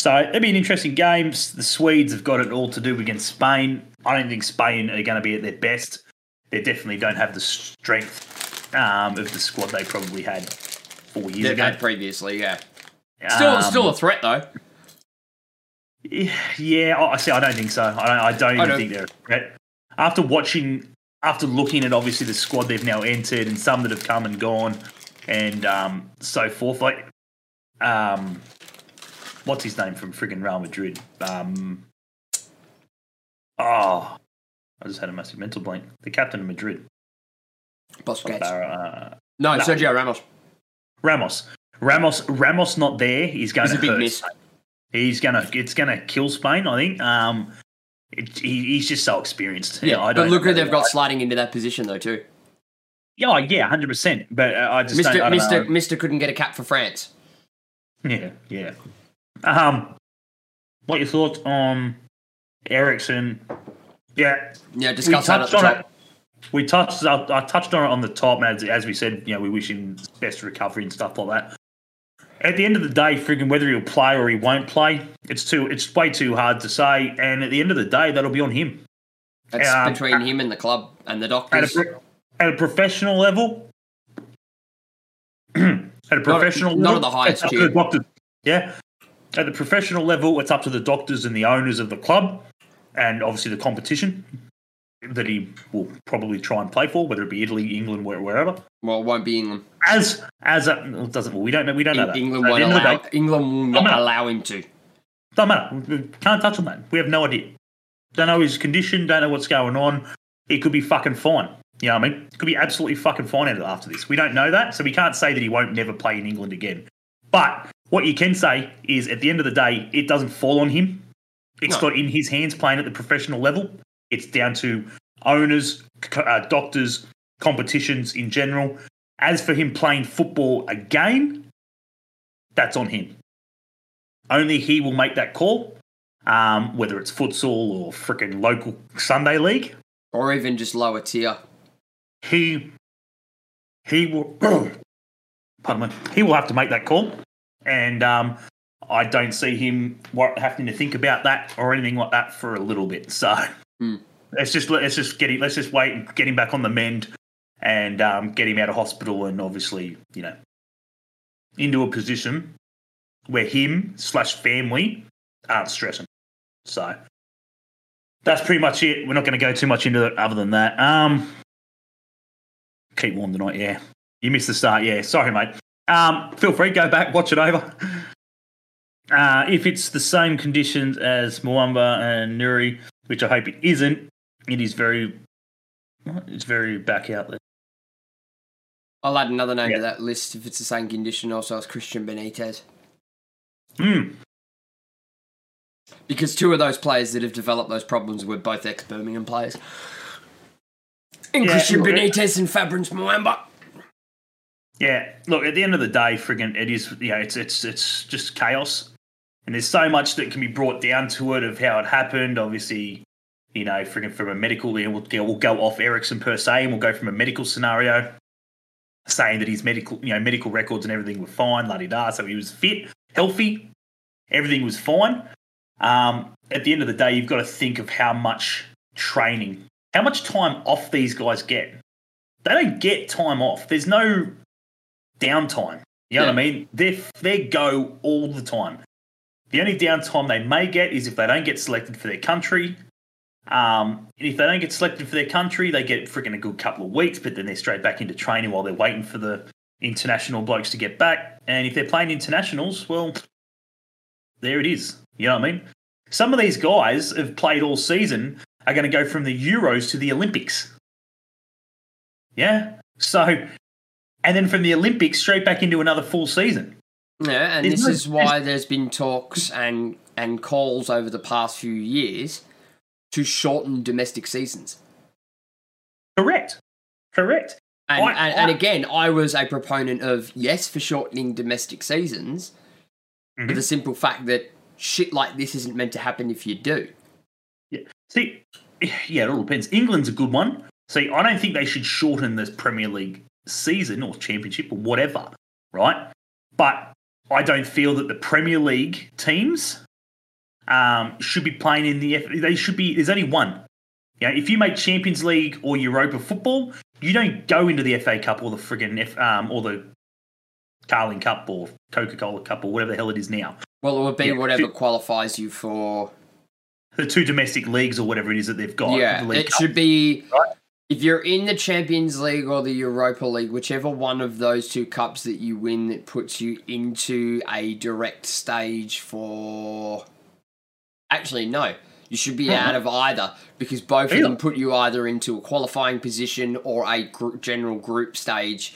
So it'll be an interesting game. The Swedes have got it all to do against Spain. I don't think Spain are going to be at their best. They definitely don't have the strength um, of the squad they probably had four years They've ago. had previously, yeah. Still, Um, still a threat though. Yeah, I I see. I don't think so. I don't, I don't even don't. think they're a threat. After watching, after looking at obviously the squad they've now entered and some that have come and gone, and um, so forth. Like, um, what's his name from friggin' Real Madrid? Um, oh, I just had a massive mental blank. The captain of Madrid, Busquets. uh, No, No. Sergio Ramos. Ramos. Ramos. Ramos not there. He's going He's to a big hurt miss. He's gonna. It's gonna kill Spain. I think. Um, it, he, he's just so experienced. Yeah, I but don't look who they've got sliding into that position though too. Yeah, yeah, hundred percent. But uh, I just Mister don't, I don't Mister know. Mister couldn't get a cap for France. Yeah, yeah. Um, what your thoughts on Eriksen? Yeah, Yeah, we discuss that at touched on it. We touched. I, I touched on it on the top, as as we said. You know, we wish him best recovery and stuff like that. At the end of the day, frigging whether he'll play or he won't play, it's too. It's way too hard to say. And at the end of the day, that'll be on him. That's um, between him and the club and the At a, doctors. at a professional level, at a professional not level, at the highest tier. Yeah, at the professional level, it's up to the doctors and the owners of the club, and obviously the competition that he will probably try and play for, whether it be Italy, England, wherever. Well, it won't be England. As as a, well, it doesn't well, we don't know we don't know that. England won't end of the allow. day, England will not matter. allow him to. Doesn't matter. We Can't touch on that. We have no idea. Don't know his condition. Don't know what's going on. He could be fucking fine. You know what I mean? It Could be absolutely fucking fine after this. We don't know that, so we can't say that he won't never play in England again. But what you can say is, at the end of the day, it doesn't fall on him. It's No. not in his hands playing at the professional level. It's down to owners, uh, doctors, competitions in general. As for him playing football again, that's on him. Only he will make that call, um, whether it's futsal or freaking local Sunday league. Or even just lower tier. He he will. pardon me. He will have to make that call, and um, I don't see him having to think about that or anything like that for a little bit. So Hmm. let's just let's just get him. Let's just wait and get him back on the mend, and um, get him out of hospital, and obviously, you know, into a position where him slash family aren't stressing. So that's pretty much it. We're not going to go too much into it other than that. Um, keep warm tonight. Yeah, you missed the start. Yeah, sorry, mate. Um, feel free go back, watch it over. Uh, if it's the same conditions as Muamba and Nouri, which I hope it isn't, it is very, it's very back out there. I'll add another name Yeah. to that list if it's the same condition. Also, as Christian Benitez, Hmm. because two of those players that have developed those problems were both ex Birmingham players. And Yeah, Christian Benitez and Fabrice Muamba. Yeah, look. At the end of the day, friggin', it is. Yeah, it's it's it's just chaos, and there's so much that can be brought down to it of how it happened. Obviously, you know, friggin' from a medical, you know, we'll, we'll go off Eriksen per se, and we'll go from a medical scenario, saying that his medical, you know, medical records and everything were fine, la da. So he was fit, healthy, everything was fine. Um, at the end of the day, you've got to think of how much training, how much time off these guys get. They don't get time off. There's no downtime. You know what I mean? They they go all the time. The only downtime they may get is if they don't get selected for their country. Um, and if they don't get selected for their country, they get freaking a good couple of weeks, but then they're straight back into training while they're waiting for the international blokes to get back. And if they're playing internationals, well, there it is. You know what I mean? Some of these guys have played all season are going to go from the Euros to the Olympics. Yeah. So, and then from the Olympics straight back into another full season. Yeah, and There's this no- is why there's been talks and and calls over the past few years to shorten domestic seasons. Correct. Correct. And, I- and, and again, I was a proponent of yes for shortening domestic seasons, for Mhm. the simple fact that shit like this isn't meant to happen if you do. Yeah. See, yeah, it all depends. England's a good one. See, I don't think they should shorten this Premier League season or championship or whatever, right? But I don't feel that the Premier League teams um, should be playing in the. F- they should be. There's only one. Yeah, if you make Champions League or Europa football, you don't go into the FA Cup or the friggin' F, um, or the Carling Cup or Coca Cola Cup or whatever the hell it is now. Well, it would be Yeah, whatever fi- qualifies you for. The two domestic leagues or whatever it is that they've got. yeah, the it Cup. should be. Right. If you're in the Champions League or the Europa League, whichever one of those two cups that you win that puts you into a direct stage for. Actually, no. You should be out of either because both of them put you either into a qualifying position or a gr- general group stage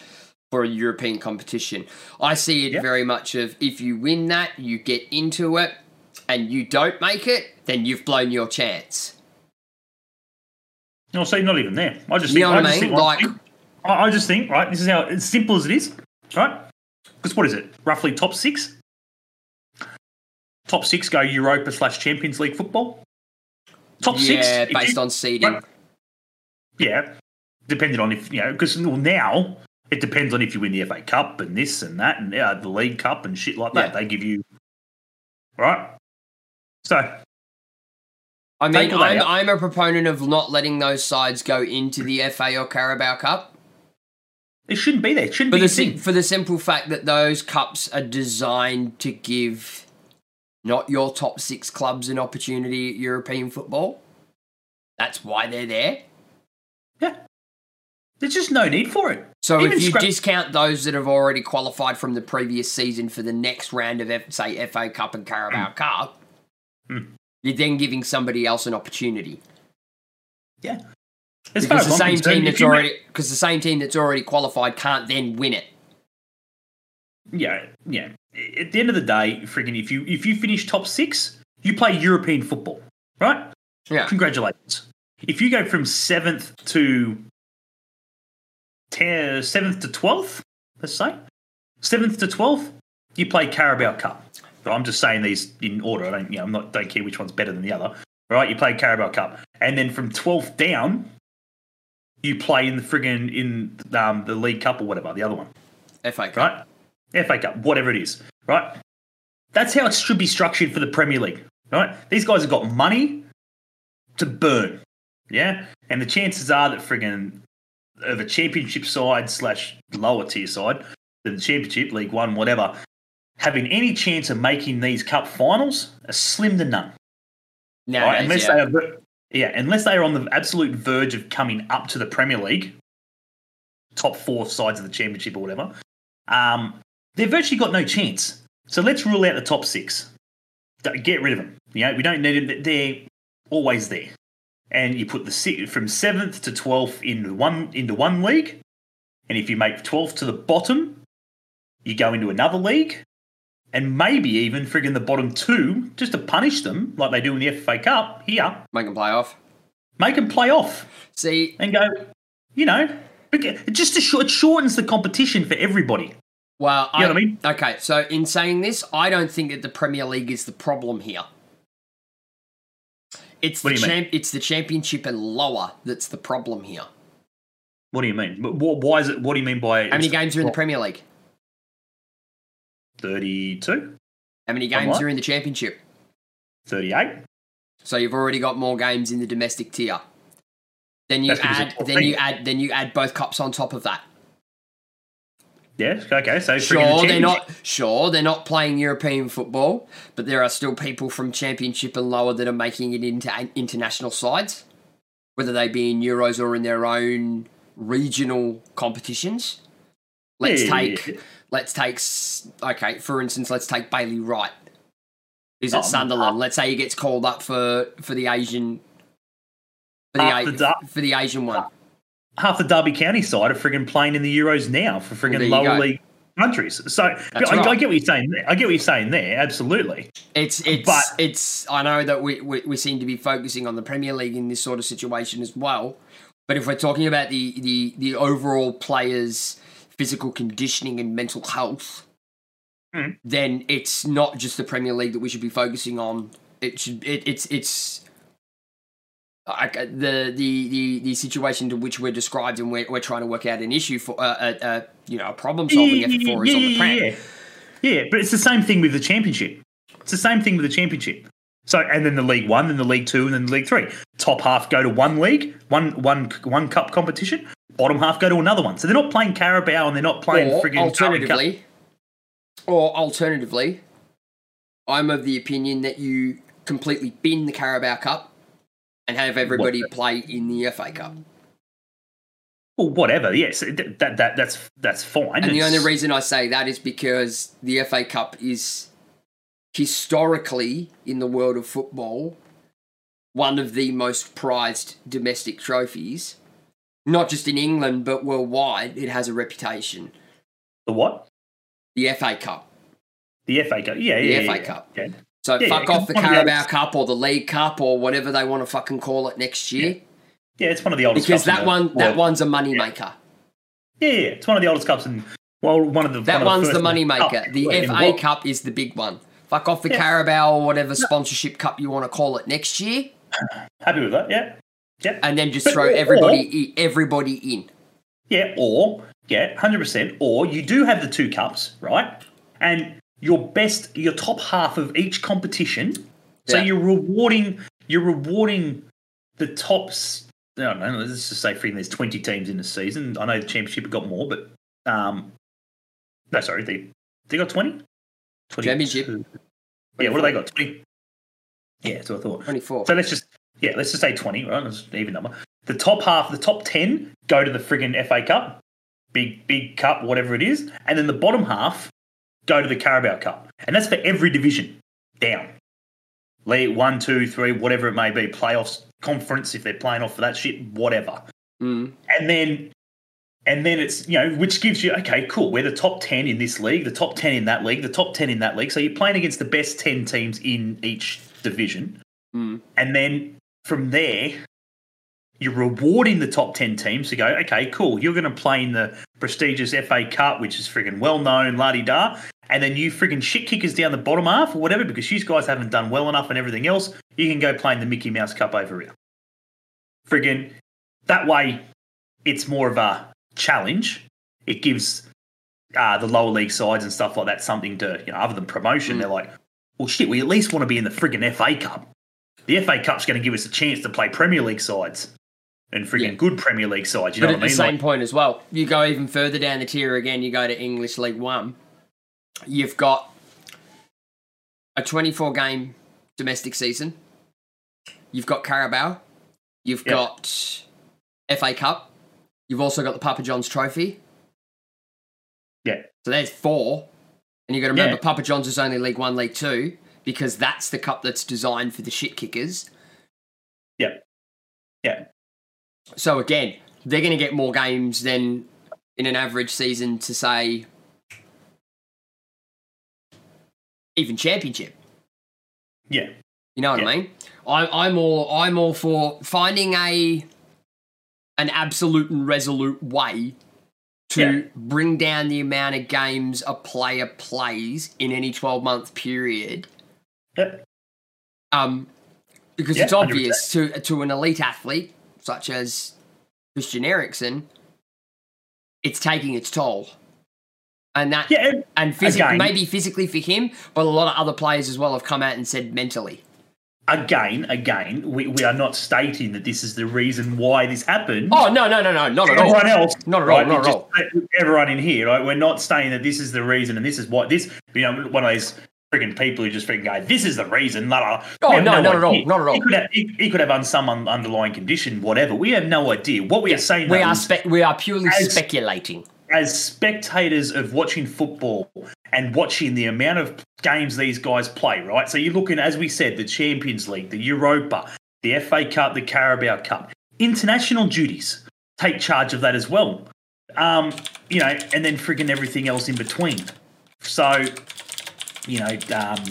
for a European competition. I see it very much of if you win that, you get into it, and you don't make it, then you've blown your chance. No, see, not even there. I just You think, know what I just mean? think Like-. I, I just think, right, this is how as simple as it is, right? Because what is it? Roughly top six? Top six go Europa slash Champions League football. Top six, yeah, based you- on seeding. Right. yeah, depending on if you know, because well, now it depends on if you win the FA Cup and this and that and uh, the League Cup and shit like that. Yeah. They give you right. So I mean, I'm. I'm a proponent of not letting those sides go into the FA or Carabao Cup. it shouldn't be there. It shouldn't For be the, sim- for the simple fact that those cups are designed to give not your top six clubs an opportunity at European football. That's why they're there. Yeah, there's just no need for it. So Even if you scrap- discount those that have already qualified from the previous season for the next round of, F- say, FA Cup and Carabao Cup, Mm. You're then giving somebody else an opportunity. Yeah. Far Because the same team that's already because the same team that's already qualified can't then win it. Yeah, yeah. At the end of the day, friggin' if you if you finish top six, you play European football, right? Yeah. Congratulations. If you go from seventh to seventh to twelfth, let's say seventh to twelfth, you play Carabao Cup. But I'm just saying these in order. I don't, you know, I'm not don't care which one's better than the other. Right? You play Carabao Cup, and then from twelfth down, you play in the friggin' in um, the League Cup or whatever, the other one FA Cup. right? FA Cup, whatever it is, right? That's how it should be structured for the Premier League, right? These guys have got money to burn, yeah? And the chances are that friggin' of a championship side slash lower tier side, the championship, League One, whatever, having any chance of making these cup finals are slim to none. Nowadays, right? Unless yeah. they are, yeah, unless they are on the absolute verge of coming up to the Premier League, top four sides of the Championship or whatever, um, they've virtually got no chance. So let's rule out the top six. Get rid of them. You know, we don't need them. They're always there. And you put the si- from seventh to twelfth into one into one league, and if you make twelfth to the bottom, you go into another league, and maybe even frigging the bottom two, just to punish them, like they do in the FA Cup here, Make them play off. make them play off See, and go, you know, it just to short, it shortens the competition for everybody. well, You know what I mean? Okay, so in saying this, I don't think that the Premier League is the problem here. It's What the do you mean? champ- it's the championship and lower that's the problem here. What do you mean? Why is it? What do you mean by How many games are in the Premier League? Thirty-two, How many games are in the championship? thirty-eight. So you've already got more games in the domestic tier. Then you That's add then you add then you add both cups on top of that. Yeah. Okay. So friggin' the Sure, they're not sure they're not playing European football, but there are still people from Championship and lower that are making it into international sides, whether they be in Euros or in their own regional competitions. Let's Yeah, yeah, take yeah. Let's take s- okay, for instance, let's take Bailey Wright. He's Oh, at Sunderland. Uh, let's say he gets called up for for the Asian for the, the for the Asian one. half the Derby County side are friggin' playing in the Euros now for there friggin' you lower go. league countries. So I, That's I get what you're saying. There. I get what you're saying there. Absolutely. It's it's But- it's. I know that we, we we seem to be focusing on the Premier League in this sort of situation as well. But if we're talking about the the the overall players' physical conditioning and mental health, Mm. then it's not just the Premier League that we should be focusing on. It should it, it's it's like the the the the situation to which we're described and we're, we're trying to work out an issue for uh, uh, uh, you know a problem solving effort for is on the prem. yeah. yeah, but it's the same thing with the championship. It's the same thing with the championship. So, and then the League One, then the League Two, and then the League Three. Top half go to one league, one one one cup competition. Bottom half go to another one. So they're not playing Carabao and they're not playing Or friggin' alternatively, or alternatively, I'm of the opinion that you completely bin the Carabao Cup and have everybody play in the FA Cup. Well, whatever. Yes, that, that, that that's that's fine. And the only reason I say that is because the FA Cup is historically in the world of football one of the most prized domestic trophies. Not just in England, but worldwide, it has a reputation. the what? The FA Cup. The FA Cup. Yeah, The yeah, FA yeah, Cup. Yeah. So Yeah, fuck yeah, off the of the Carabao Cup or the League Cup or whatever they want to fucking call it next year. yeah, it's one of the oldest. Because that the one that one's a money maker. Yeah, yeah, it's one of the oldest cups and well, one of the That one one's the first money maker. cups The FA world. Cup is the big one. Fuck off the Yeah. Carabao or whatever sponsorship cup you want to call it next year, Happy with that? Yeah, yeah, and then just But- throw or- everybody i- everybody in. yeah. Or yeah, hundred percent. Or you do have the two cups, right? And your best, your top half of each competition. So you're rewarding, you're rewarding the tops. I don't know. Let's just say, freaking, there's 20 teams in the season. I know the championship have got more, but um, no, sorry, they they got 20. 20 Championship. Yeah, what do they got? 20. Yeah, that's what I thought. Twenty four. So let's just yeah, let's just say twenty, right? That's an even number. The top half, the top ten, go to the friggin' FA Cup, big big cup, whatever it is, and then the bottom half go to the Carabao Cup, and that's for every division down. League one, two, three, whatever it may be, playoffs, conference if they're playing off for that shit, whatever. Mm. And then and then it's you know which gives you okay cool we're the top 10 in this league the top 10 in that league the top 10 in that league so you're playing against the best 10 teams in each division Mm. and then from there you're rewarding the top 10 teams to go okay cool you're going to play in the prestigious FA Cup which is friggin' well known la di da and then you friggin' shit kickers down the bottom half or whatever because you guys haven't done well enough and everything else you can go play in the Mickey Mouse Cup over here. Friggin' that way it's more of a challenge. It gives uh, the lower league sides and stuff like that something to you know other than promotion Mm. they're like well shit we at least want to be in the friggin' FA Cup the FA Cup's going to give us a chance to play Premier League sides and friggin' Yeah. good Premier League sides. You But know at what I the mean? same Like, point as well, you go even further down the tier again. You go to English League One. You've got a twenty-four game domestic season. You've got Carabao. You've Yeah. got FA Cup. You've also got the Papa John's Trophy. Yeah. So there's four. And you've got to remember, Yeah. Papa John's is only League One, League Two, because that's the cup that's designed for the shit kickers. yeah, yeah, So again, they're going to get more games than in an average season to say even championship. yeah, You know what Yeah. I mean? I'm I'm all I'm all for finding a an absolute and resolute way to Yeah. bring down the amount of games a player plays in any 12 month period. Um, because it's obvious to to an elite athlete such as Christian Eriksen, it's taking its toll, and that yeah. and- and physically maybe physically for him, but a lot of other players as well have come out and said mentally. Again, again, we, we are not stating that this is the reason why this happened. Oh no no no no not at all. everyone else, Not at all, not at all. Everyone in here, right? We're not saying that this is the reason and this is what this. You know, one of those freaking people who just freaking go, "This is the reason." La, la. la." Oh, have no, not at all, not at all. He could have, he, he could have un- some un- underlying condition, whatever. We have no idea. What we are saying, We are is- spe- we are purely As- speculating. as spectators of watching football and watching the amount of games these guys play, right? So you're looking, as we said, the Champions League, the Europa, the FA Cup, the Carabao Cup, international duties take charge of that as well. Um, you know, and then frigging everything else in between. So, you know, um,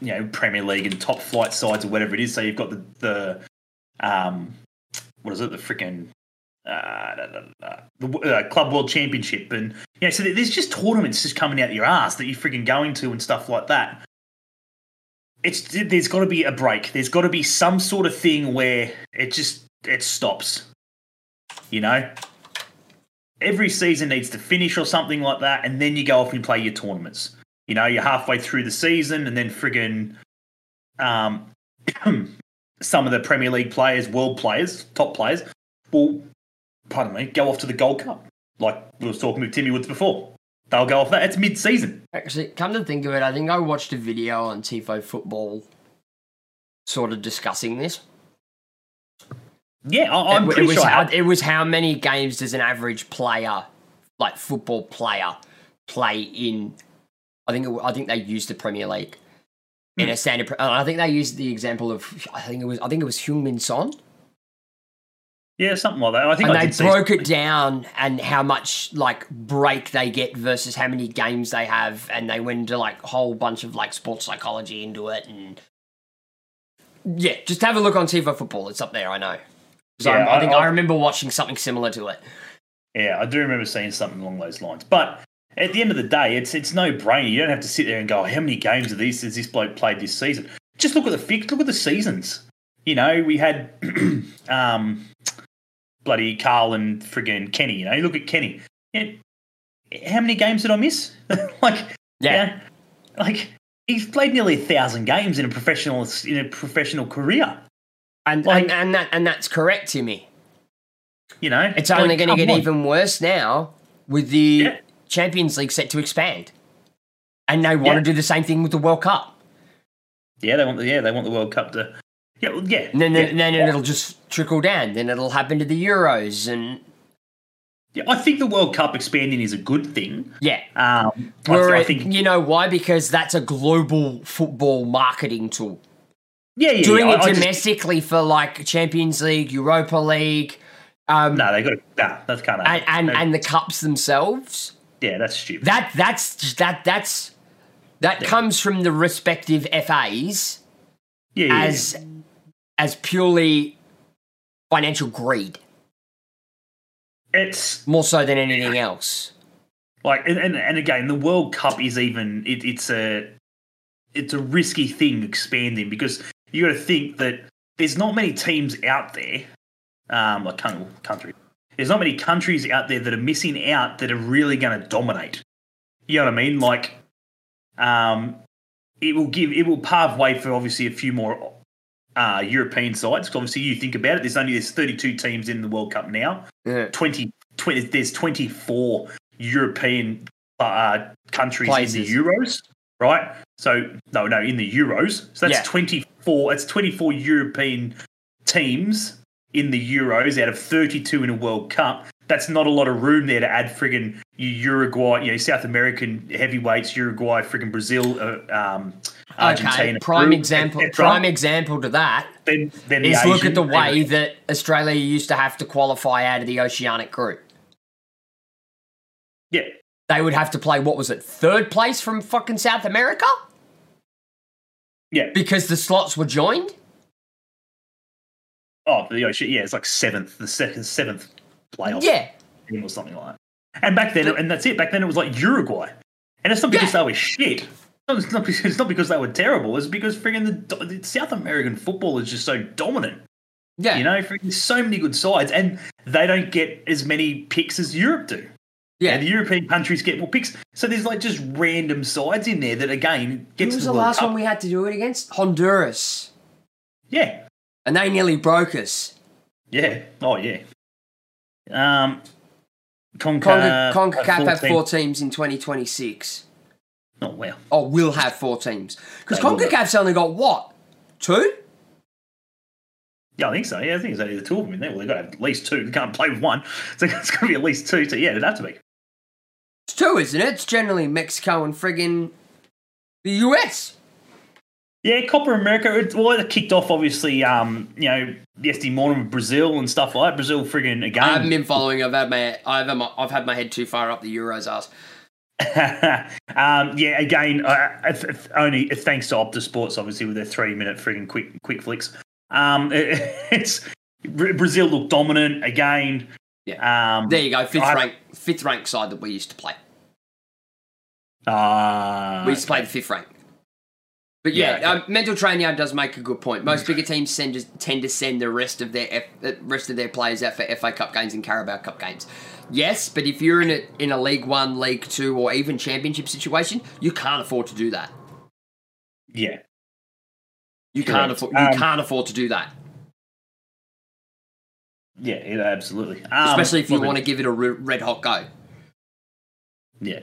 you know, Premier League and top flight sides or whatever it is. So you've got the the um, what is it, the freaking uh, the uh, Club World Championship, and you know, so there's just tournaments just coming out of your ass that you're freaking going to and stuff like that. It's there's got to be a break. There's got to be some sort of thing where it just it stops. You know, every season needs to finish or something like that, and then you go off and play your tournaments. You know, you're halfway through the season, and then friggin' um, some of the Premier League players, world players, top players, will, pardon me, go off to the Gold Cup, like we was talking with Timmy Woods before. They'll go off that. It's mid-season. Actually, come to think of it, I think I watched a video on Tifo Football, sort of discussing this. Yeah, I, am it, pretty it was sure. How, it was how many games does an average player, like football player, play in? I think it, I think they used the Premier League in Hmm. a standard. I think they used the example of I think it was I think it was Heung-Min Son, yeah, something like that. I think and I they broke it down and how much like break they get versus how many games they have, and they went into like a whole bunch of like sports psychology into it, and yeah, just have a look on Tifo Football. It's up there, I know. I- Yeah, I, think I- I remember watching something similar to it. Yeah, I do remember seeing something along those lines. But at the end of the day, it's it's no brainer. You don't have to sit there and go, how many games of these has this bloke played this season? Just look at the fix. Look at the seasons. You know, we had um, bloody Carl and friggin' Kenny. You know, you look at Kenny. Yeah, how many games did I miss? like, Yeah. like he's played nearly a thousand games in a professional in a professional career. And, Like- and and that and that's correct, Timmy. You know, It's only Like, going to get on. even worse now with the Yeah. Champions League set to expand, and they want Yeah. to do the same thing with the World Cup. Yeah, they want the yeah they want the World Cup to. Yeah, well, yeah. And then yeah. then it'll just trickle down. Then it'll happen to the Euros, and Yeah, I think the World Cup expanding is a good thing. yeah. Um, I, Where I think, you know why? Because that's a global football marketing tool. yeah, yeah, Doing yeah, it I- I just- domestically for like Champions League, Europa League, um, no, they got to. Nah, that's kind of. and and, and the cups themselves. Yeah, that's stupid. That that's that that's that comes from the respective FAs yeah, yeah, as as purely financial greed, it's more so than anything else. like, and, and and again, the World Cup is even. It, it's a, it's a risky thing expanding because you got to think that there's not many teams out there, um, like coun- country. There's not many countries out there that are missing out that are really going to dominate. You know what I mean? Like, um, it will give it will pave way for obviously a few more uh, European sides. obviously, you think about it. There's only there's 32 teams in the World Cup now. Yeah. 20, 20 there's 24 European uh, countries in the Euros, right? So no, no, in the Euros. So that's Yeah. 24. It's 24 European teams in the Euros out of 32 in a World Cup. That's not a lot of room there to add friggin' Uruguay, you know, South American heavyweights, Uruguay, friggin' Brazil, uh, um, Argentina. Okay, prime Peru, example. Prime example to that Then, then the is look at the way that Australia used to have to qualify out of the Oceanic group. Yeah, They would have to play what was it, third place from fucking South America yeah. because the slots were joined. Oh, the Ocean, yeah, it's like seventh, the second, seventh playoff. Yeah, team or something like that. And back then, and that's it. Back then, it was like Uruguay, and it's not because Yeah. they were shit. It's not, because, it's not because they were terrible. It's because friggin' the, the South American football is just so dominant. yeah, You know, friggin' so many good sides, and they don't get as many picks as Europe do. yeah. And the European countries get more picks. So there's like just random sides in there that again Who gets was to the World last one we had to do it against? Honduras, Yeah, and they nearly broke us. yeah, oh yeah. Um, Conca, Conca- CONCACAF have 14. four teams in 2026. Oh wow. Oh, we'll have four teams because. CONCACAF's only got what two? Yeah, I think so. Yeah, I think it's only the two of them in there. Well, they've got to have at least two. They can't play with one. So it's going to be at least two. So yeah, it'd have to be. It's two, isn't it? It's generally Mexico and friggin' the US. Yeah, Copa America. It, well, it kicked off obviously. Um, you know, yesterday morning with Brazil and stuff like that. Brazil frigging again. I haven't been following. I've had my I've had my, I've had my head too far up the Euros ass. um, yeah, again, uh, if, if only if thanks to Optus Sports, obviously with their three minute frigging quick quick flicks. Um, it, it's Brazil looked dominant again. Yeah. Um, There you go. Fifth I- rank, fifth rank side that we used to play. Uh, We used to play the fifth rank. But yeah, Yeah, um, mental training yard does make a good point. Most bigger teams send, tend to send the rest of their F, rest of their players out for FA Cup games and Carabao Cup games. Yes, but if you're in a in a League One, League Two, or even Championship situation, you can't afford to do that. yeah, You can't afford. You Um, can't afford to do that, yeah, absolutely. Um, especially if you want to give it a red hot go. Yeah.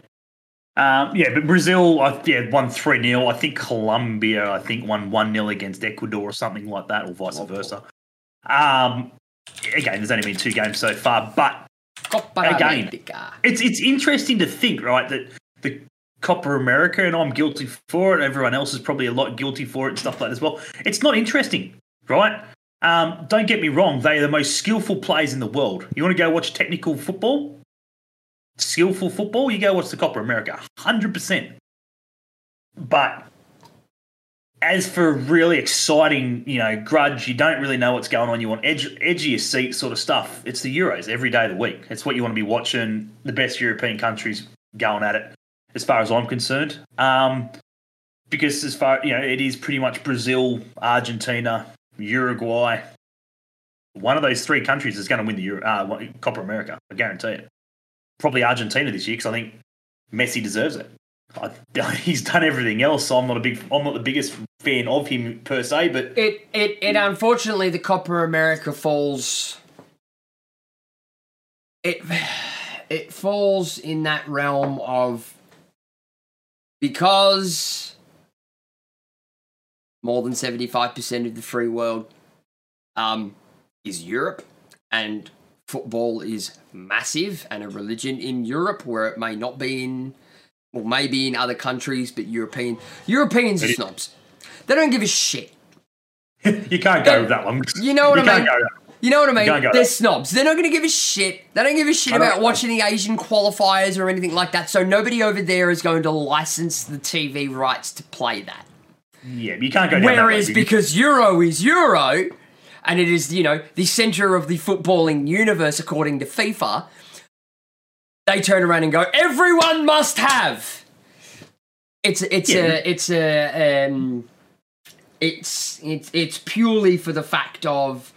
Um, yeah, but Brazil, I, yeah, won 3 0. I think Colombia, I think, won 1 0 against Ecuador or something like that, or vice versa. Um, again, there's only been two games so far, but Copa Again. America. it's it's interesting to think, right, that the Copa America, and I'm guilty for it, everyone else is probably a lot guilty for it and stuff like that as well. It's not interesting, right? Um, don't get me wrong, they are the most skillful players in the world. You want to go watch technical football? Skillful football? You go watch the Copa America. 100%. But as for really exciting, you know, grudge, you don't really know what's going on. You want edge, seat sort of stuff. It's the Euros every day of the week. It's what you want to be watching. The best European countries going at it, as far as I'm concerned. Um, because as far you know, it is pretty much Brazil, Argentina, Uruguay. One of those three countries is going to win the Euro, uh, Copa America. I guarantee it. Probably Argentina this year because I think Messi deserves it. I, he's done everything else. So I'm not a big. I'm not the biggest fan of him per se, but It it it unfortunately the Copa America falls. It it falls in that realm of because more than seventy five percent of the free world um is Europe and football is massive and a religion in Europe where it may not be in or maybe in other countries but European Europeans are snobs. They don't give a shit. you can't go with that long. You know what you I mean? You know what I mean? They're there. snobs. They're not going to give a shit. They don't give a shit about watching the Asian qualifiers or anything like that. So nobody over there is going to license the TV rights to play that. Yeah, you can't go down that way, Whereas because Euro is Euro, and it is you know the center of the footballing universe according to FIFA, they turn around and go, everyone must have. It's it's Yeah. a it's a um, it's it's it's purely for the fact of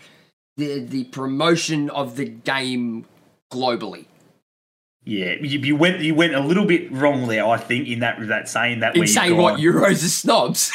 the the promotion of the game globally. yeah, you, you went you went a little bit wrong there. I think in that that saying that In saying what Euros are snobs.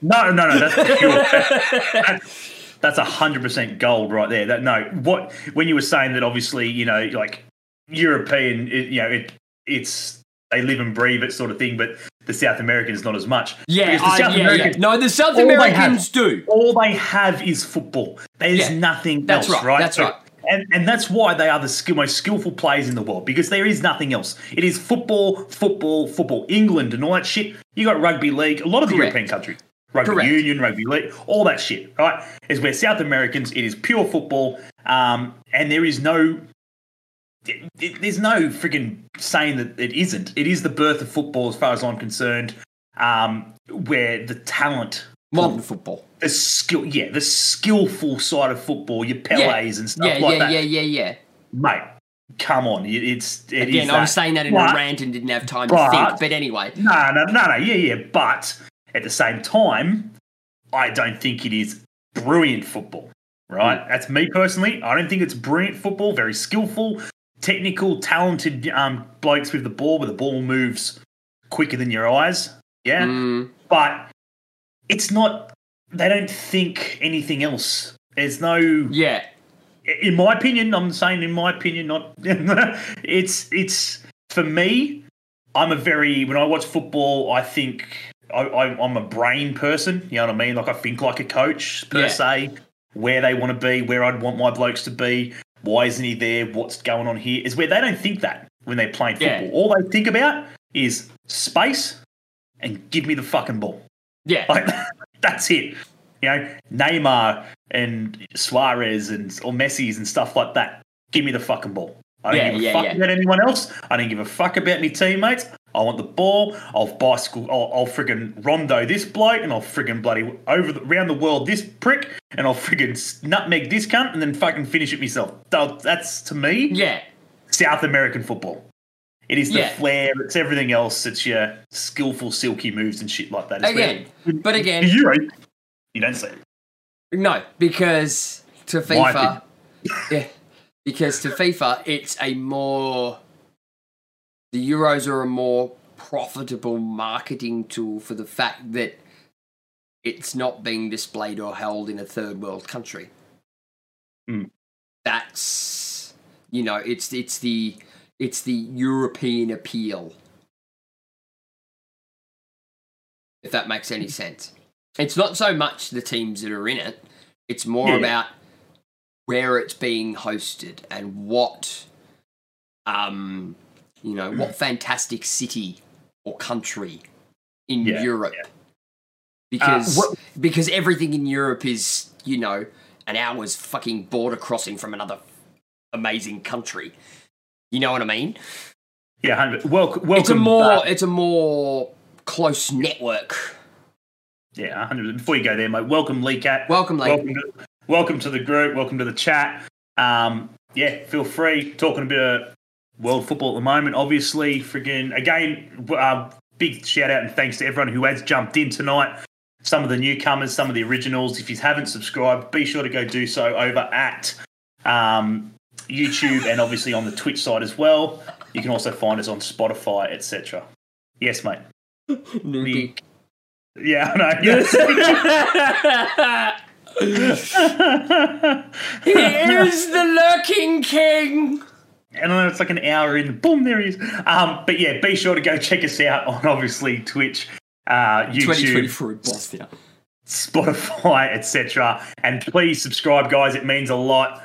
No, no, no. That's pure. that's that's a hundred percent gold right there. That no. What when you were saying that obviously you know like European, it, you know it it's they live and breathe it sort of thing, but the South Americans not as much. yeah, I, South yeah, yeah. No, the South Americans have- do. all they have is football. There's Yeah, nothing that's else, right, that's right. And, and that's why they are the skill, most skillful players in the world because there is nothing else. It is football, football, football. England and all that shit. You got rugby league. A lot of the Correct. European countries, rugby Correct. union, rugby league, all that shit. Right? Is where South Americans. It is pure football, um, and there is no. it- it- there's no freaking saying that it isn't. It is the birth of football, as far as I'm concerned. Um, where the talent Modern football. the skill, yeah, the skillful side of football, your Pelés Yeah. and stuff Yeah, like yeah, that, yeah, yeah, yeah. Yeah, mate. Come on, it- it's it Again, is I was that. saying that in But- a rant and didn't have time to think. But anyway, No, no, no, no, yeah, yeah, but at the same time, I don't think it is brilliant football. Right, that's me personally. I don't think it's brilliant football. Very skillful, technical, talented um, blokes with the ball, where the ball moves quicker than your eyes. Yeah, mm, but it's not. They don't think anything else. There's no. yeah, in my opinion, I'm saying in my opinion, not it's it's for me. I'm a very when I watch football, I think I, I, I'm a brain person. You know what I mean? Like I think like a coach per Yeah. se, where they want to be, where I'd want my blokes to be. Why isn't he there? What's going on here? Is where they don't think that when they're playing Yeah. football. All they think about is space and give me the fucking ball. yeah. Like that's it. You know, Neymar and Suarez and or Messi's and stuff like that. Give me the fucking ball. I don't Yeah, give a yeah, fuck yeah. about anyone else. I don't give a fuck about my teammates. I want the ball. I'll bicycle. I'll, I'll friggin' rondo this bloke, and I'll friggin' bloody over the, around the world this prick, and I'll friggin' nutmeg this cunt, and then fucking finish it myself. That's to me, Yeah. South American football. It is the Yeah. flair. It's everything else. It's your skillful, silky moves and shit like that. It's Again. But the again, Euro, you don't see it. no, because to FIFA, yeah, because to FIFA, it's a more the Euros are a more profitable marketing tool for the fact that it's not being displayed or held in a third world country. Hmm. That's you know, it's it's the it's the European appeal. If that makes any sense. It's not so much the teams that are in it, it's more Yeah. about where it's being hosted and what um you know, what fantastic city or country in Yeah, Europe. yeah. Because what- because everything in Europe is, you know, an hour's fucking border crossing from another amazing country. You know what I mean? Yeah, 100. Welcome, welcome. it's a more back. it's a more close network. Yeah, 100. Before you go there, mate, welcome, Lee Cat. Welcome, Lee. Welcome to, welcome to the group. Welcome to the chat. Um, yeah, feel free. Talking a bit of world football at the moment, obviously. Friggin' again, uh, big shout out and thanks to everyone who has jumped in tonight. Some of the newcomers, some of the originals. If you haven't subscribed, be sure to go do so over at um, YouTube and obviously on the Twitch side as well. You can also find us on Spotify, etc. Yes, mate. Newbie. Yeah, I know. Yes. Here's the lurking king. And I know it's like an hour in. Boom, there he is. Um, but yeah, be sure to go check us out on obviously Twitch, uh, YouTube, 2024 Bosnia. Spotify, etc. And please subscribe, guys. It means a lot.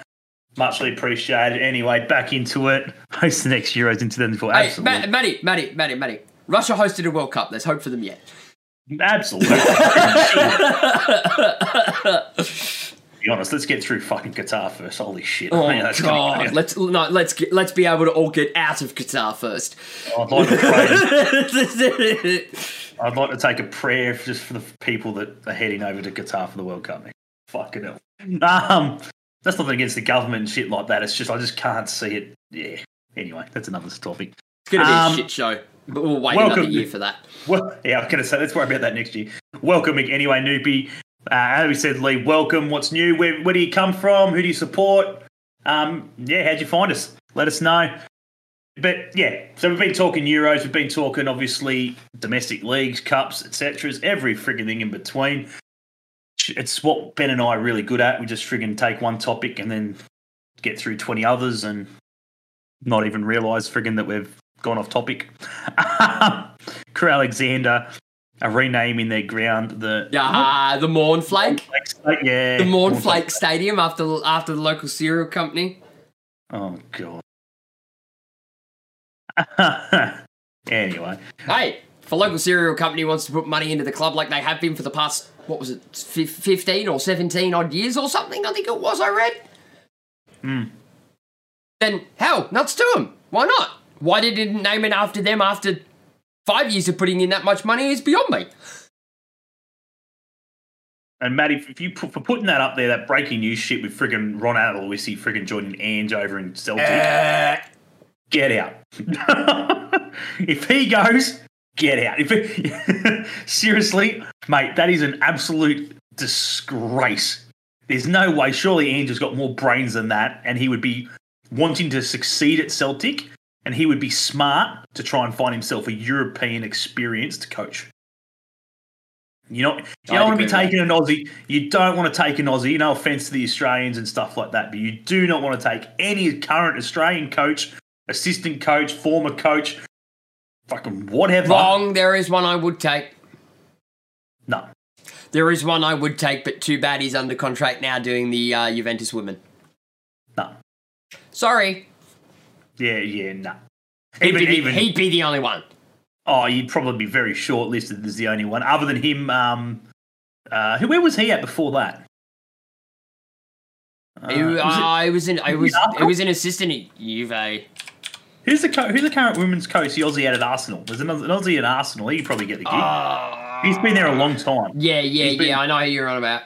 Muchly appreciated. Anyway, back into it. Host the next Euros in 2024. Hey, Absolutely. Ma- Matty, Matty, Matty, Matty. Russia hosted a World Cup. There's hope for them yet. Absolutely. be honest, let's get through fucking Qatar first. Holy shit. Oh Yeah, that's God! Let's no, let's get, let's be able to all get out of Qatar first. I'd like. I'd like to take a prayer just for the people that are heading over to Qatar for the World Cup. Man. Fucking hell. Um, that's nothing against the government and shit like that. It's just I just can't see it. Yeah. Anyway, that's another topic. It's gonna be Um, a shit show, but we'll wait welcome. another year for that. Well, yeah, I was going to say let's worry about that next year. Welcome anyway, Noopy. Uh, as we said, Lee, welcome. What's new? Where, where do you come from? Who do you support? Um, yeah, how'd you find us? Let us know. But yeah, so we've been talking Euros. We've been talking obviously domestic leagues, cups, etc. Every frigging thing in between. It's what Ben and I are really good at. We just frigging take one topic and then get through twenty others and not even realise frigging that we've gone off topic. Crew Alexander are renaming their ground the Yeah, the Mornflake, yeah the Mornflake Stadium after after the local cereal company. Oh god. anyway, Hey, if a local cereal company wants to put money into the club like they have been for the past what was it, fif- fifteen or seventeen odd years or something? I think it was. I read. Hmm. Then hell, nuts to them. Why not? Why they didn't name it after them after five years of putting in that much money is beyond me. and Matt, if, you put, for putting that up there, that breaking news shit with friggin' Ron Aloisi friggin' joining Ange over in Celtic, Uh, get out. if he goes, get out. If it, seriously, mate, that is an absolute disgrace. There's no way. Surely Ange has got more brains than that, and he would be wanting to succeed at Celtic, and he would be smart to try and find himself a European experienced coach. You know, you don't want to be taking an Aussie. You don't want to take an Aussie. No offense to the Australians and stuff like that, but you do not want to take any current Australian coach, assistant coach, former coach, fucking whatever. wrong. There is one I would take. No, There is one I would take, but too bad he's under contract now doing the uh, Juventus women. no. Sorry, Yeah, yeah, no. he'd, Even, be the, even. he'd be the only one. Oh, you'd probably be very short-listed as the only one. Other than him, um, uh, who? Where was he at before that? Uh, It- was it- I was in. I was it was an assistant at Juve. Who's the co- who's the current women's coach? The Aussie out at Arsenal. There's an, an Aussie at Arsenal. He'd probably get the gig. Ah. He's been there a long time. Yeah, yeah, been- yeah. I know who you're on about.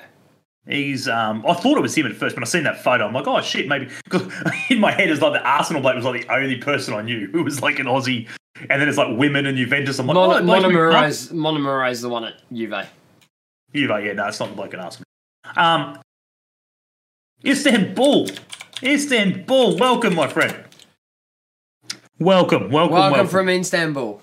He's um I thought it was him at first, but I seen that photo. I'm like, oh shit, maybe in my head it's like the Arsenal bloke was like the only person I knew who was like an Aussie, and then it's like women and Juventus. I'm like, Mon- oh, bloke's been- Montemurro's Montemurro's the one at Juve. Juve, yeah, no, it's not the bloke at Arsenal. Um, Istanbul, Istanbul, welcome, my friend. Welcome, welcome, welcome. Welcome from Istanbul.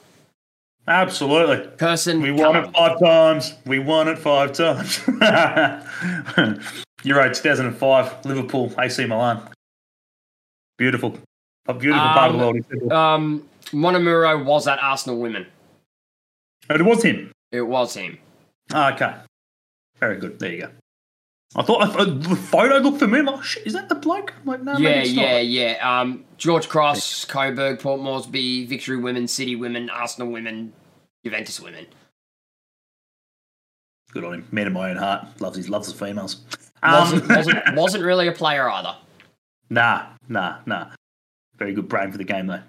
Absolutely. Person. We won it five times. We won it five times. Euro 2005, Liverpool, AC Milan. Beautiful. A beautiful part of the Um, world. Um, Montemurro was at Arsenal Women. It was him. It was him. Ah, okay. Very good. There you go. I thought I the photo looked familiar. Oh, shit, is that the bloke? I'm like, no, maybe yeah, it's not. yeah, yeah. Um, George Cross, Coburg, Port Melbourne, Victory Women, City Women, Arsenal Women, Juventus Women. Good on him. Man of my own heart. Loves his loves the females. Um, Wasn't, wasn't, wasn't really a player either. nah, nah, nah. Very good brain for the game though.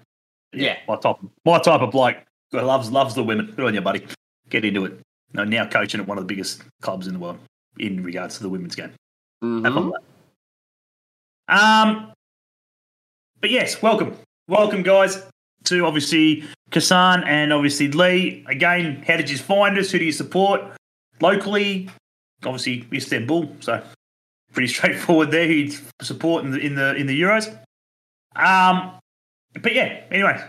Yeah. My type, my type of bloke. who Loves loves the women. Good on you, buddy. Get into it. No, now coaching at one of the biggest clubs in the world in regards to the women's game. Have Mhm. fun with that. Um, but yes, welcome, welcome, guys, to obviously Kasan and obviously Lee. Again, how did you find us? Who do you support locally? Obviously, Istanbul. So pretty straightforward there. Who you support in the in the in the Euros. Um, but yeah. Anyway,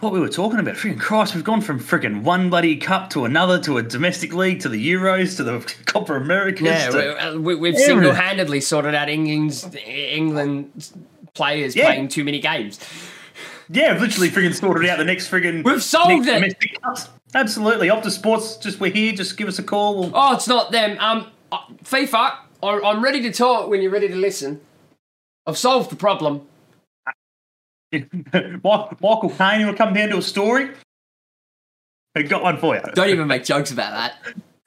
what we were talking about, freaking Christ, we've gone from freaking one bloody cup to another to a domestic league to the Euros to the Copa Americas. Yeah, we, we, we've single-handedly sorted out England's England players Yeah. playing too many games. Yeah, I've literally friggin' sorted out the next friggin' We've solved it. domestic cups. Absolutely. Optus Sports, just we're here. Just give us a call. We'll- Oh, it's not them. Um, uh, FIFA, I'm ready to talk when you're ready to listen. I've solved the problem. Mi- Michael Caine will come down to a story. I got one for you. Don't even make jokes about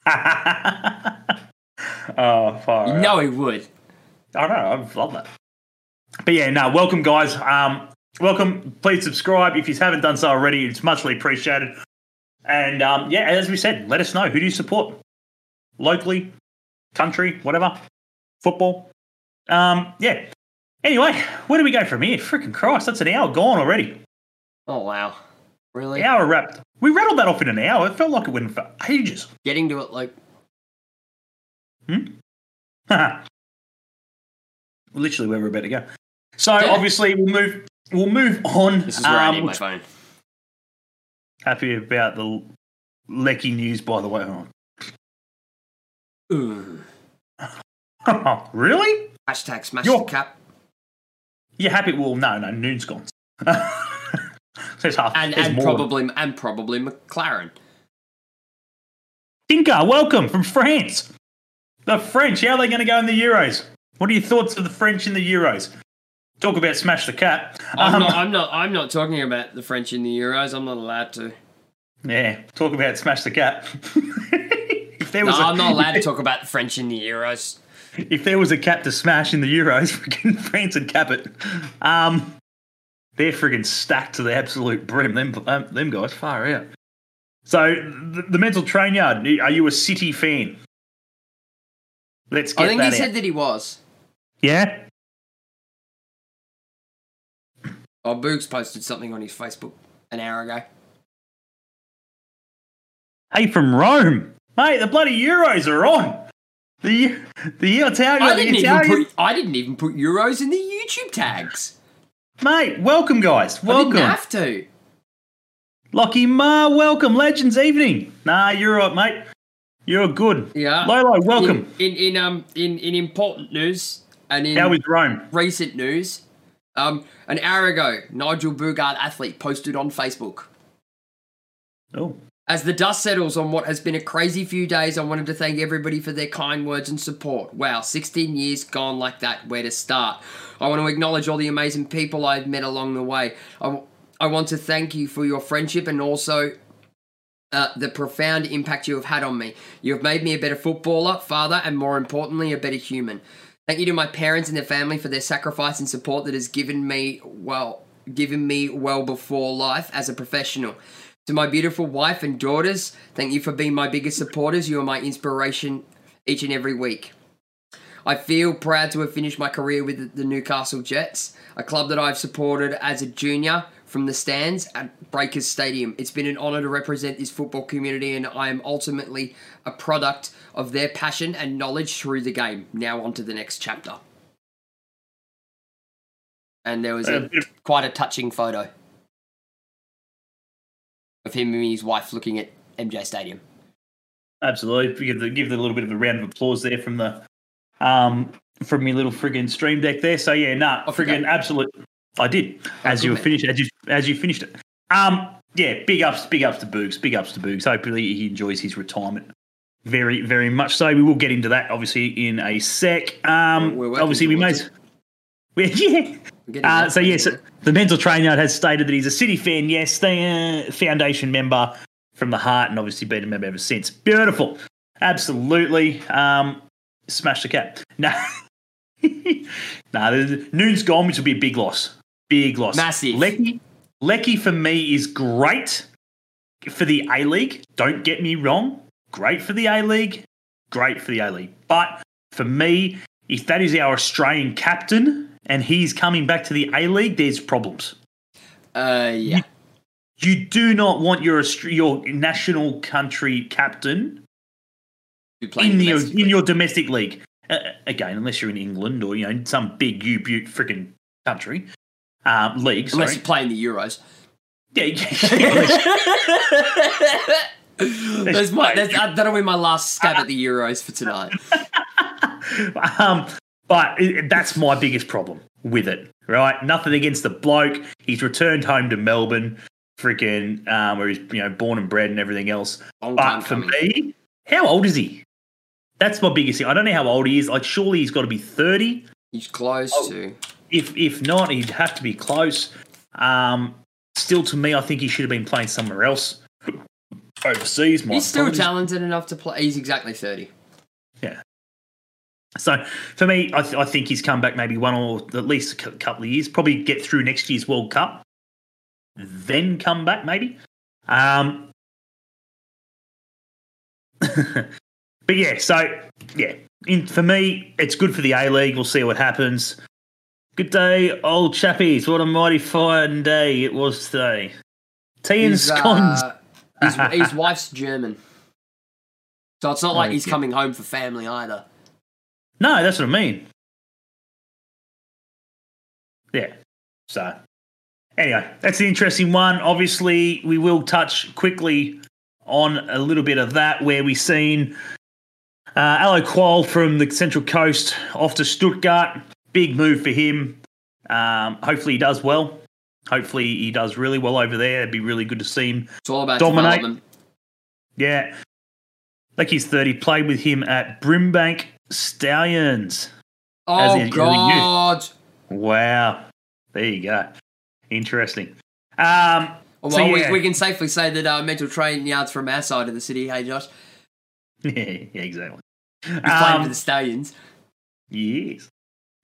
that. oh, far You know he would. I know. I love that. But yeah, no. Welcome, guys. Um, welcome. Please subscribe if you haven't done so already. It's muchly appreciated. And um, yeah, as we said, let us know who do you support locally, country, whatever, football. Um, yeah. Anyway, where do we go from here? Freaking Christ, that's an hour gone already. Oh wow, really? Hour wrapped. We rattled that off in an hour. It felt like it went for ages. Getting to it like Hmm? Literally where we're about to go. So Yeah. obviously we'll move. We'll move on. this is where I Um, need my phone. Happy about the Leckie news, by the way. Ooh. Oh, really? Hashtag smash the cap. You happy? Well, no, no, Noone's gone. There's half. And and probably and probably Maclaren. Tinker, welcome from France. The French, how are they going to go in the Euros? What are your thoughts of the French in the Euros? Talk about smash the cat. I'm Um, not I'm not I'm not talking about the French in the Euros. I'm not allowed to. yeah, talk about smash the cat. if there No, was a, I'm not allowed to talk about the French in the Euros. If there was a cap to smash in the Euros, freaking France would cap it. Um, they're friggin' stacked to the absolute brim. Them, um, them guys, far out. So the, the mental train yard. Are you a City fan? Let's get I think he out. said that he was. yeah. Oh, Boogs posted something on his Facebook an hour ago. Hey, from Rome, mate. The bloody Euros are on. The the Italian, I didn't even Italian, put I didn't even put Euros in the YouTube tags. mate. Welcome, guys. I Welcome. didn't have to. Lockie Ma, welcome. Legends evening. Nah, you're right, mate. You're good. Yeah. Lolo, welcome. In, in in um in, in important news and in How is Rome? recent news, um an hour ago, Nigel Boogaard athlete posted on Facebook. Oh, As the dust settles on what has been a crazy few days, I wanted to thank everybody for their kind words and support. Wow, 16 years gone like that, where to start? I want to acknowledge all the amazing people I've met along the way. I, I want to thank you for your friendship and also uh, the profound impact you have had on me. You have made me a better footballer, father, and more importantly, a better human. Thank you to my parents and their family for their sacrifice and support that has given me, well, given me well before life as a professional. To my beautiful wife and daughters, thank you for being my biggest supporters. You are my inspiration each and every week. I feel proud to have finished my career with the Newcastle Jets, a club that I've supported as a junior from the stands at Breakers Stadium. It's been an honour to represent this football community, and I am ultimately a product of their passion and knowledge through the game. Now, on to the next chapter. And there was a, uh, quite a touching photo of him and his wife looking at MJ Stadium. Absolutely. Give the, give the little bit of a round of applause there from the um from your little friggin' stream deck there. So yeah, nah, friggin' absolute. I did as you were finished as you as you finished it. Um, yeah, big ups, big ups to Boogs, big ups to Boogs. Hopefully he enjoys his retirement. Very, very much so. We will get into that obviously in a sec. Um, obviously we may. We, yeah. Uh, so yes, the mental trainer has stated that he's a City fan. Yes, the uh, foundation member from the heart, and obviously been a member ever since. Beautiful, absolutely. Um, smash the cap. No, nah, Noone's gone, which will be a big loss. Big loss. Massive. Leckie, Leckie for me is great for the A League. Don't get me wrong. Great for the A League. Great for the A League. But for me, if that is our Australian captain and he's coming back to the A League, there's problems. Uh, yeah. You, you do not want your your national country captain in the in your domestic league. Uh, again, unless you're in England or you know some big U Butte freaking country um, league. Unless sorry. you play in the Euros. Yeah, yeah, yeah that's my, that's, that'll be my last stab at the Euros for tonight. um, but it, that's my biggest problem with it, right? Nothing against the bloke. He's returned home to Melbourne, freaking, um, where he's you know born and bred and everything else. Long but for coming. me, how old is he? That's my biggest thing. I don't know how old he is. Like, surely he's got to be thirty. He's close oh, to. If if not, he'd have to be close. Um, still, to me, I think he should have been playing somewhere else overseas. he's still talented enough to play. He's exactly thirty. So for me, I, th- I think he's come back maybe one or at least a couple of years. Probably get through next year's World Cup, then come back maybe. Um, but yeah, so yeah, in, for me, it's good for the A League. We'll see what happens. Good day, old chappies. What a mighty fine day it was today. Tea and scones. Uh, his, his, wife's German. So it's not like he's coming home for family either. No, that's what I mean. Yeah. So, anyway, that's the interesting one. Obviously, we will touch quickly on a little bit of that where we've seen uh, Alou Kuol from the Central Coast off to Stuttgart. Big move for him. Um, hopefully he does well. Hopefully he does really well over there. It'd be really good to see him it's all about dominate. Yeah. Like he's 30, played with him at Brimbank Stallions. Oh, God. Wow. There you go. Interesting. Um, well, so, yeah. we, we, can safely say that uh, mental training yards from our side of the city, hey, Josh? yeah, yeah, exactly. Playing um, for the Stallions. Yes.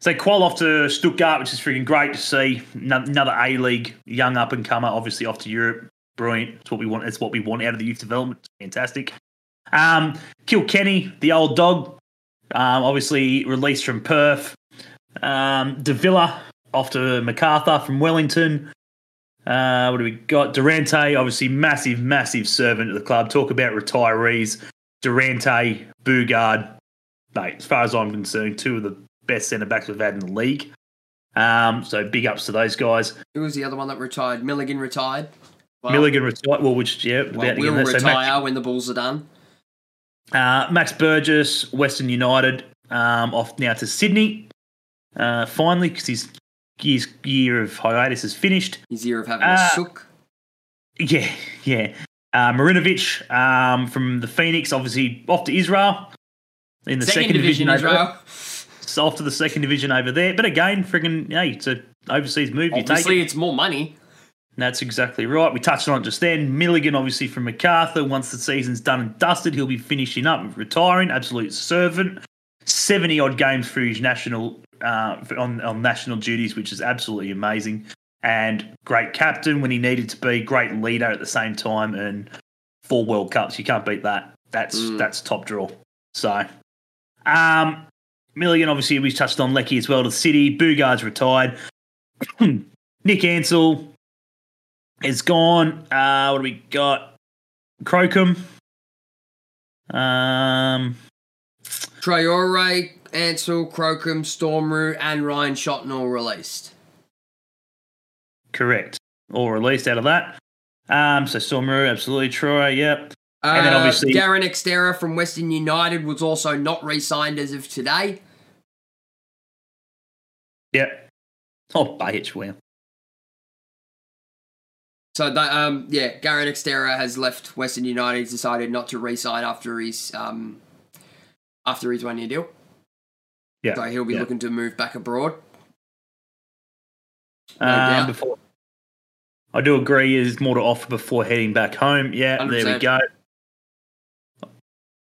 So Kuol off to Stuttgart, which is freaking great to see. Another A League young up and comer, obviously off to Europe. Brilliant. It's what we want. It's what we want out of the youth development. Fantastic. Um, Kilkenny, the old dog, um, obviously released from Perth. Um, Davila off to Macarthur from Wellington. Uh, what do we got? Durante, obviously massive, massive servant of the club. Talk about retirees. Durante, Boogaard, mate, as far as I'm concerned, two of the best centre backs we've had in the league. Um, so big ups to those guys. Who was the other one that retired? Milligan retired. Well, Milligan retired. Well, which yeah, well, will retire so Max, when the Bulls are done. Uh, Max Burgess, Western United, um, off now to Sydney. Uh, finally, because his, his year of hiatus is finished. His year of having uh, a sook. Yeah, yeah. Uh, Marinovic um, from the Phoenix, obviously off to Israel in the second, second division, division Israel. So off to the second division over there. But again, friggin', yeah, it's an overseas move. Obviously, you take it. it's more money. That's exactly right. We touched on it just then. Milligan, obviously from Macarthur. Once the season's done and dusted, he'll be finishing up, retiring. Absolute servant. Seventy odd games for his national uh, on on national duties, which is absolutely amazing. and great captain when he needed to be, great leader at the same time, and four World Cups. You can't beat that. That's Mm. that's top draw. So, um, Milligan obviously we touched on Leckie as well to the City. Boogaard's retired. Nick Ansell is gone. Uh, what do we got? Crocombe. Um, Traore, Ansell, Crocombe, Storm Roux, and Ryan Shotton all released. correct. All released out of that. Um, so Storm Roux, absolutely. Troy, yep. Uh, And then obviously- Darren Extera from Western United was also not re-signed as of today. Yep. Oh, Bahic, wow. So that, um, yeah, Gary Extera has left Western United. He's decided not to re-sign after his um, after his one-year deal. Yeah. So he'll be yeah. looking to move back abroad. No Um, before, I do agree. Is more to offer before heading back home. Yeah, there we go.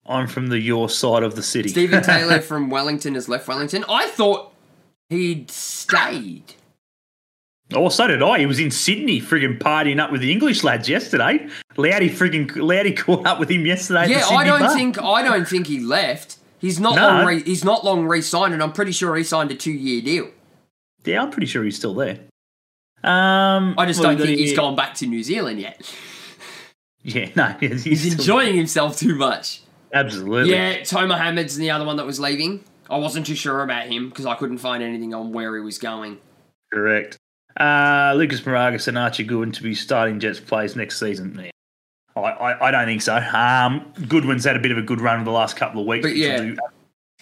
I'm from the your side of the city. Steven Taylor from Wellington has left Wellington. I thought he'd stayed. Oh, so did I. He was in Sydney, frigging partying up with the English lads yesterday. Loudy frigging Loudy caught up with him yesterday. Yeah, I don't bar. think I don't think he left. He's not No. long. Re- he's not long re-signed, and I'm pretty sure he signed a two-year deal. Yeah, I'm pretty sure he's still there. Um, I just well, don't think he's gone back to New Zealand yet. Yeah, no, he's, He's enjoying himself too much. Absolutely. Yeah, Toe Mohammed's the other one that was leaving. I wasn't too sure about him because I couldn't find anything on where he was going. Correct. Uh, Lucas Mauragis and Archie Goodwin to be starting Jets plays next season. Yeah. I, I, I don't think so. Um, Goodwin's had a bit of a good run in the last couple of weeks. But yeah.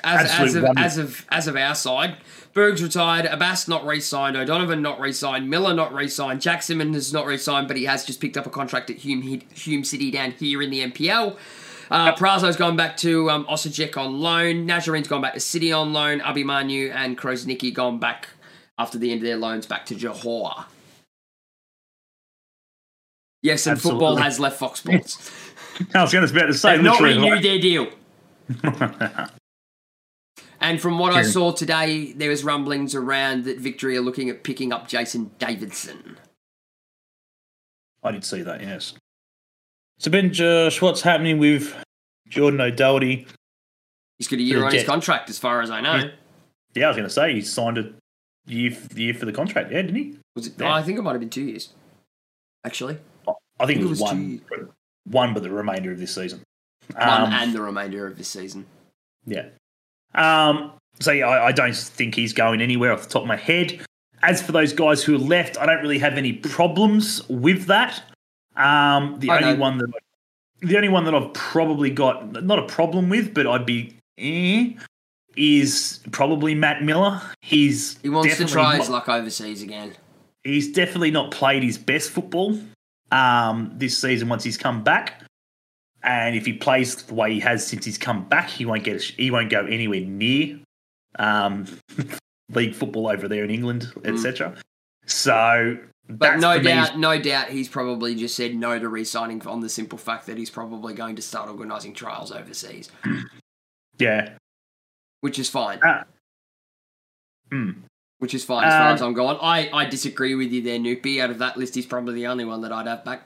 As, as, of, as of as of our side, Berg's retired, Abbas not re-signed, O'Donovan not re-signed, Miller not re-signed, Jack Simmons is not re-signed, but he has just picked up a contract at Hume, Hume City down here in the NPL. Uh, Prazo's gone back to um, Osijek on loan. Nazarin's gone back to City on loan. Abimanu and Krosnicki gone back after the end of their loans back to Johor. Yes, and football has left Fox Sports. I was going to about to say, They've not renewed their deal. And from what I saw today, there was rumblings around that Victory are looking at picking up Jason Davidson. I did see that, yes. So, Ben Josh, what's happening with Jordan O'Doherty? He's got a year on his contract, as far as I know. Yeah. Yeah, I was going to say, he signed a year, year for the contract, yeah, didn't he? Was it? Yeah. I think it might have been two years. Actually, I think it It was, was one, one, but the remainder of this season. one Um, and the remainder of this season. Yeah. Um, so yeah, I, I don't think he's going anywhere off the top of my head. As for those guys who are left, I don't really have any problems with that. Um, the I only know. one that I, the only one that I've probably got not a problem with, but I'd be eh, is probably Matt Millar. He's He wants to try his luck overseas again. he's definitely not played his best football um, this season once he's come back. And if he plays the way he has since he's come back, he won't get he won't go anywhere near um, league football over there in England, etc. So, But no for me- doubt, no doubt, he's probably just said no to re-signing on the simple fact that he's probably going to start organising trials overseas, yeah, which is fine. Ah. Hmm. Which is fine as far Um, as I'm going. I, I disagree with you there, Noopy. Out of that list, he's probably the only one that I'd have back.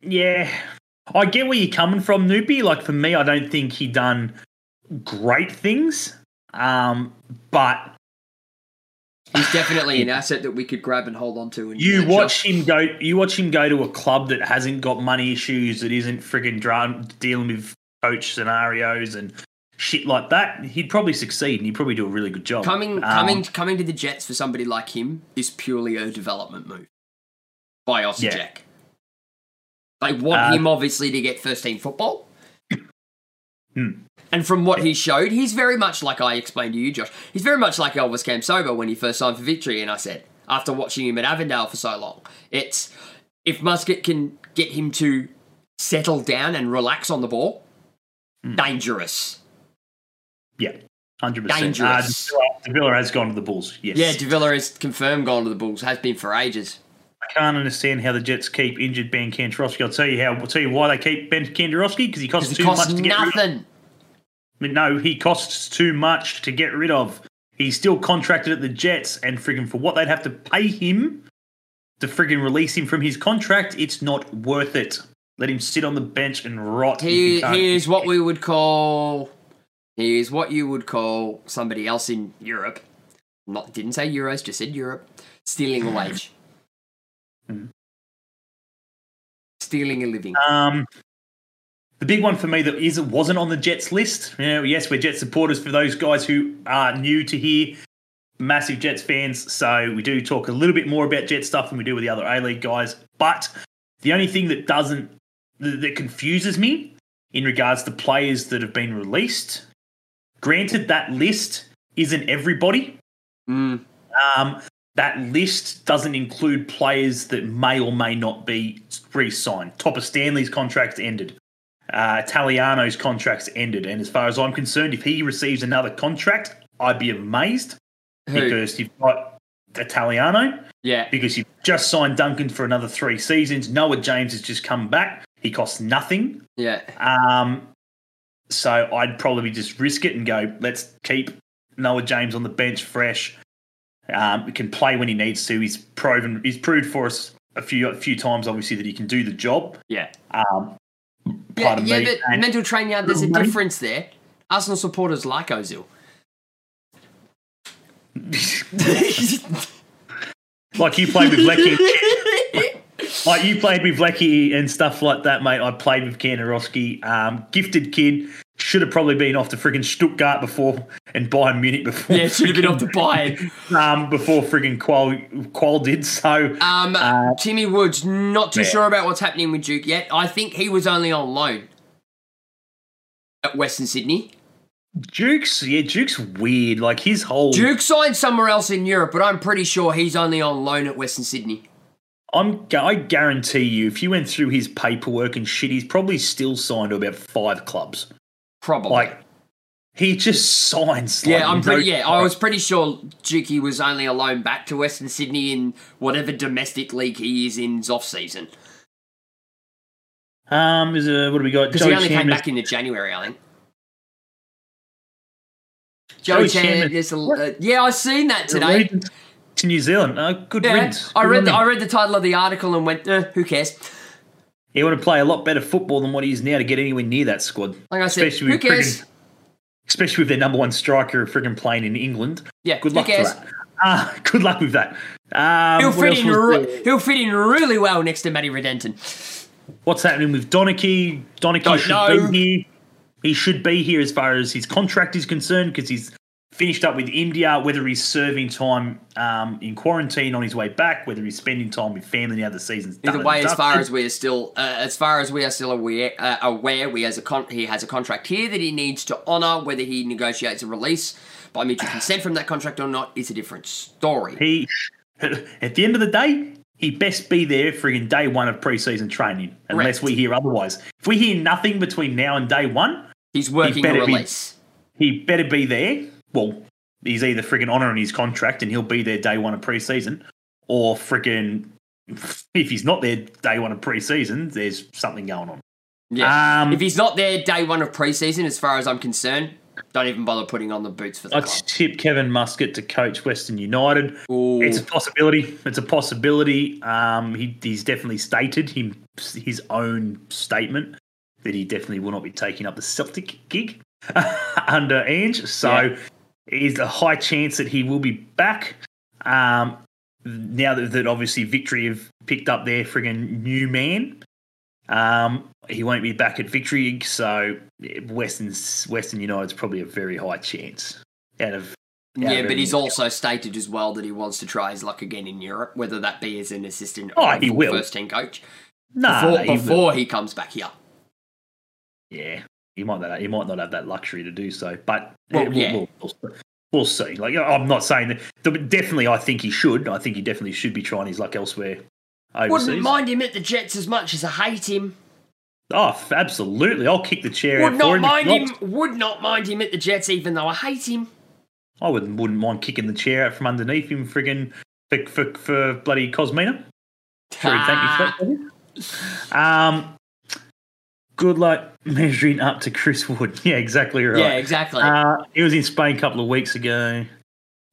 yeah. I get where you're coming from, Noopy. Like for me, I don't think he done great things, um, but He's definitely an asset that we could grab and hold on to. And You nurture. watch him go. You watch him go to a club that hasn't got money issues, that isn't frigging dra- dealing with coach scenarios and shit like that. He'd probably succeed, and he'd probably do a really good job. coming Um, coming coming to the Jets for somebody like him is purely a development move by Osijek. Yeah. They want Uh, him obviously to get first team football. Hmm. And from what he showed, he's very much like I explained to you, Josh. He's very much like Elvis Kamsoba when he first signed for Victory. And I said, after watching him at Avondale for so long, it's if Muscat can get him to settle down and relax on the ball, Hmm. dangerous. Yeah, hundred percent. Dangerous. Uh, Davila has gone to the Bulls. Yes. Yeah, Davila is confirmed gone to the Bulls. Has been for ages. I can't understand how the Jets keep injured Ben Kantarovski. I'll tell you how. I'll tell you why they keep Ben Kantarovski because he costs too costs much to get rid of. No, he costs too much to get rid of. He's still contracted at the Jets, and friggin' for what they'd have to pay him to friggin' release him from his contract, it's not worth it. Let him sit on the bench and rot. if He, he is what we would call. He is what you would call somebody else in Europe. Not didn't say euros, just said Europe. Stealing a wage. Hmm. Stealing a living. Um, the big one for me that is wasn't on the Jets list. You know, yes, we're Jets supporters for those guys who are new to here. Massive Jets fans, so we do talk a little bit more about Jet stuff than we do with the other A League guys. But the only thing that doesn't that confuses me in regards to players that have been released. Granted, that list isn't everybody. Mm, Um, that list doesn't include players that may or may not be re-signed. Topor-Stanley's contract's ended. Uh, Italiano's contract's ended, and as far as I'm concerned, if he receives another contract, I'd be amazed who? because you've got Italiano, yeah. because you've just signed Duncan for another three seasons. Noah James has just come back; he costs nothing. Yeah. Um, so I'd probably just risk it and go, let's keep Noah James on the bench fresh. Um, he can play when he needs to. He's proven he's proved for us a few a few times, obviously, that he can do the job. Yeah. Um, Yeah, pardon yeah me. but and- mental training yard, there's a Money. difference there. Arsenal supporters like Ozil. like you played with Leckie, like you played with Leckie and stuff like that, mate. I played with Kantarovski. Um, gifted kid. Should have probably been off to friggin' Stuttgart before and Bayern Munich before. yeah, should have been off the Bayern. um, before friggin' Kuol Kuol did. So Um, Uh, Timmy Woods, not too yeah. sure about what's happening with Duke yet. I think he was only on loan at Western Sydney. Duke's yeah, Duke's weird. Like his whole Duke signed somewhere else in Europe, but I'm pretty sure he's only on loan at Western Sydney. I'm I guarantee you, if you went through his paperwork and shit, he's probably still signed to about five clubs. Probably. Like he just signs. yeah, I'm pretty. no- Yeah, I was pretty sure Dukey was only a loan back to Western Sydney in whatever domestic league he is in's off season Um, is a, what do we got? because he only came Chandler's- back in the January, I think. Joey Joey Chan, Chandler- yes, uh, yeah, I seen that today. To New Zealand. Oh, good Yeah, riddance. I read the. I read the title of the article and went, eh, who cares? He would to play a lot better football than what he is now to get anywhere near that squad. Like I said, Especially who with cares? friggin- Especially with their number one striker friggin' playing in England. Yeah, Good luck cares? that. Ah, good luck with that. Um, He'll fit in. Re- he'll fit in really well next to Matty Redenton. What's happening with? Donachie Don't should know. be here. He should be here as far as his contract is concerned because he's finished up with India. Whether he's serving time um, in quarantine on his way back, whether he's spending time with family now the season's done. Either way, as far as we are still, uh, as far as we are still aware, uh, aware, we has a con- he has a contract here that he needs to honour. Whether he negotiates a release by mutual consent from that contract or not is a different story. he, at the end of the day, he best be there friggin' day one of preseason training, unless Correct. we hear otherwise. If we hear nothing between now and day one, He's working a better be- release. he better be there. Well, he's either friggin' honouring his contract and he'll be there day one of preseason, or friggin' if he's not there day one of preseason, there's something going on. Yeah. Um, if he's not there day one of preseason, as far as I'm concerned, don't even bother putting on the boots for the I'd club. tip Kevin Muscat to coach Western United. Ooh. It's a possibility. It's a possibility. Um, he, he's definitely stated him his own statement that he definitely will not be taking up the Celtic gig under Ange. So Yeah. Is a high chance that he will be back. Um, now that, that obviously Victory have picked up their friggin' new man, um, he won't be back at Victory. So Western Western United's probably a very high chance out of Yeah, of but he's also stated as well that he wants to try his luck again in Europe, whether that be as an assistant Oh, or a he will. first team coach. Nah, before he before he comes back here. Yeah, he might not. He might not have that luxury to do so. But Well, we'll, yeah. we'll, we'll, see. Like I'm not saying that. Definitely, I think he should. I think he definitely should be trying his luck elsewhere overseas. Wouldn't mind him at the Jets as much as I hate him. Oh, absolutely. I'll kick the chair Would out not him. mind not. him. Would not mind him at the Jets, even though I hate him. I wouldn't wouldn't mind kicking the chair out from underneath him, friggin' for for, for bloody Kosmina. Sure, thank you for that. Um, good luck measuring up to Chris Wood. Yeah, exactly right. Yeah, exactly. Uh, he was in Spain a couple of weeks ago.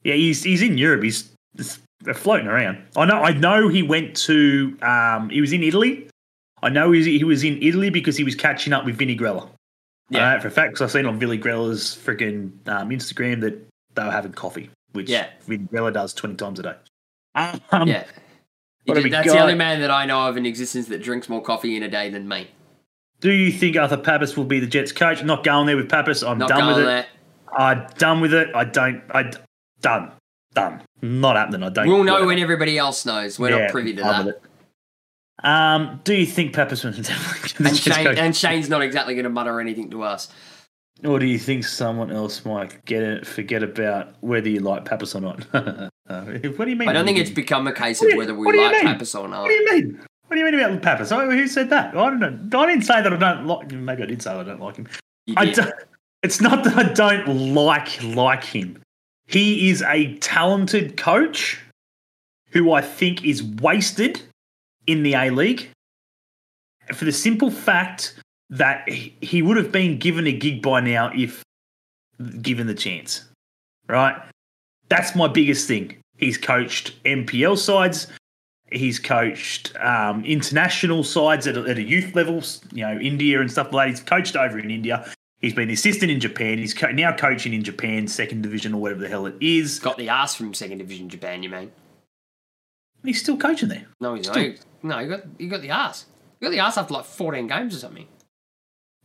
Yeah, he's he's in Europe. He's, he's floating around. I know. I know he went to. Um, he was in Italy. I know he was, he was in Italy because he was catching up with Vinny Grella. Yeah. Uh, for a fact, 'cause I've seen on Vinny Grella's freaking um, Instagram that they were having coffee, which Yeah. Vinny Grella does twenty times a day. Um, Yeah. That's got? the only man that I know of in existence that drinks more coffee in a day than me. Do you think Arthur Papas will be the Jets coach? I'm not going there with Papas. I'm Not done with it. there. I'm done with it. I don't. I done. Done. Not happening. I don't. We'll know when everybody else knows. We're Yeah, not privy to that. it. Um, do you think Papas will definitely the And, Jets Shane, coach? and Shane's not exactly going to mutter anything to us. Or do you think someone else might get it? Forget about whether you like Papas or not. Uh, what do you mean? I don't think it's become a case of you- whether we what do you like? Papas or not. What do you mean? What do you mean about Papas? Who said that? I don't know. I didn't say that I don't like him. Maybe I did say I don't like him. I don't, it's not that I don't like like him. He is a talented coach who I think is wasted in the A League for the simple fact that he would have been given a gig by now if given the chance. Right? That's my biggest thing. He's coached NPL sides. He's coached um, international sides at a, at a youth levels, you know, India and stuff like that. He's coached over in India. He's been the assistant in Japan. He's co- now coaching in Japan, second division or whatever the hell it is. Got the ass from second division Japan, you mean? He's still coaching there. No, he's not. No, you got you got the ass. You got the ass after like fourteen games or something.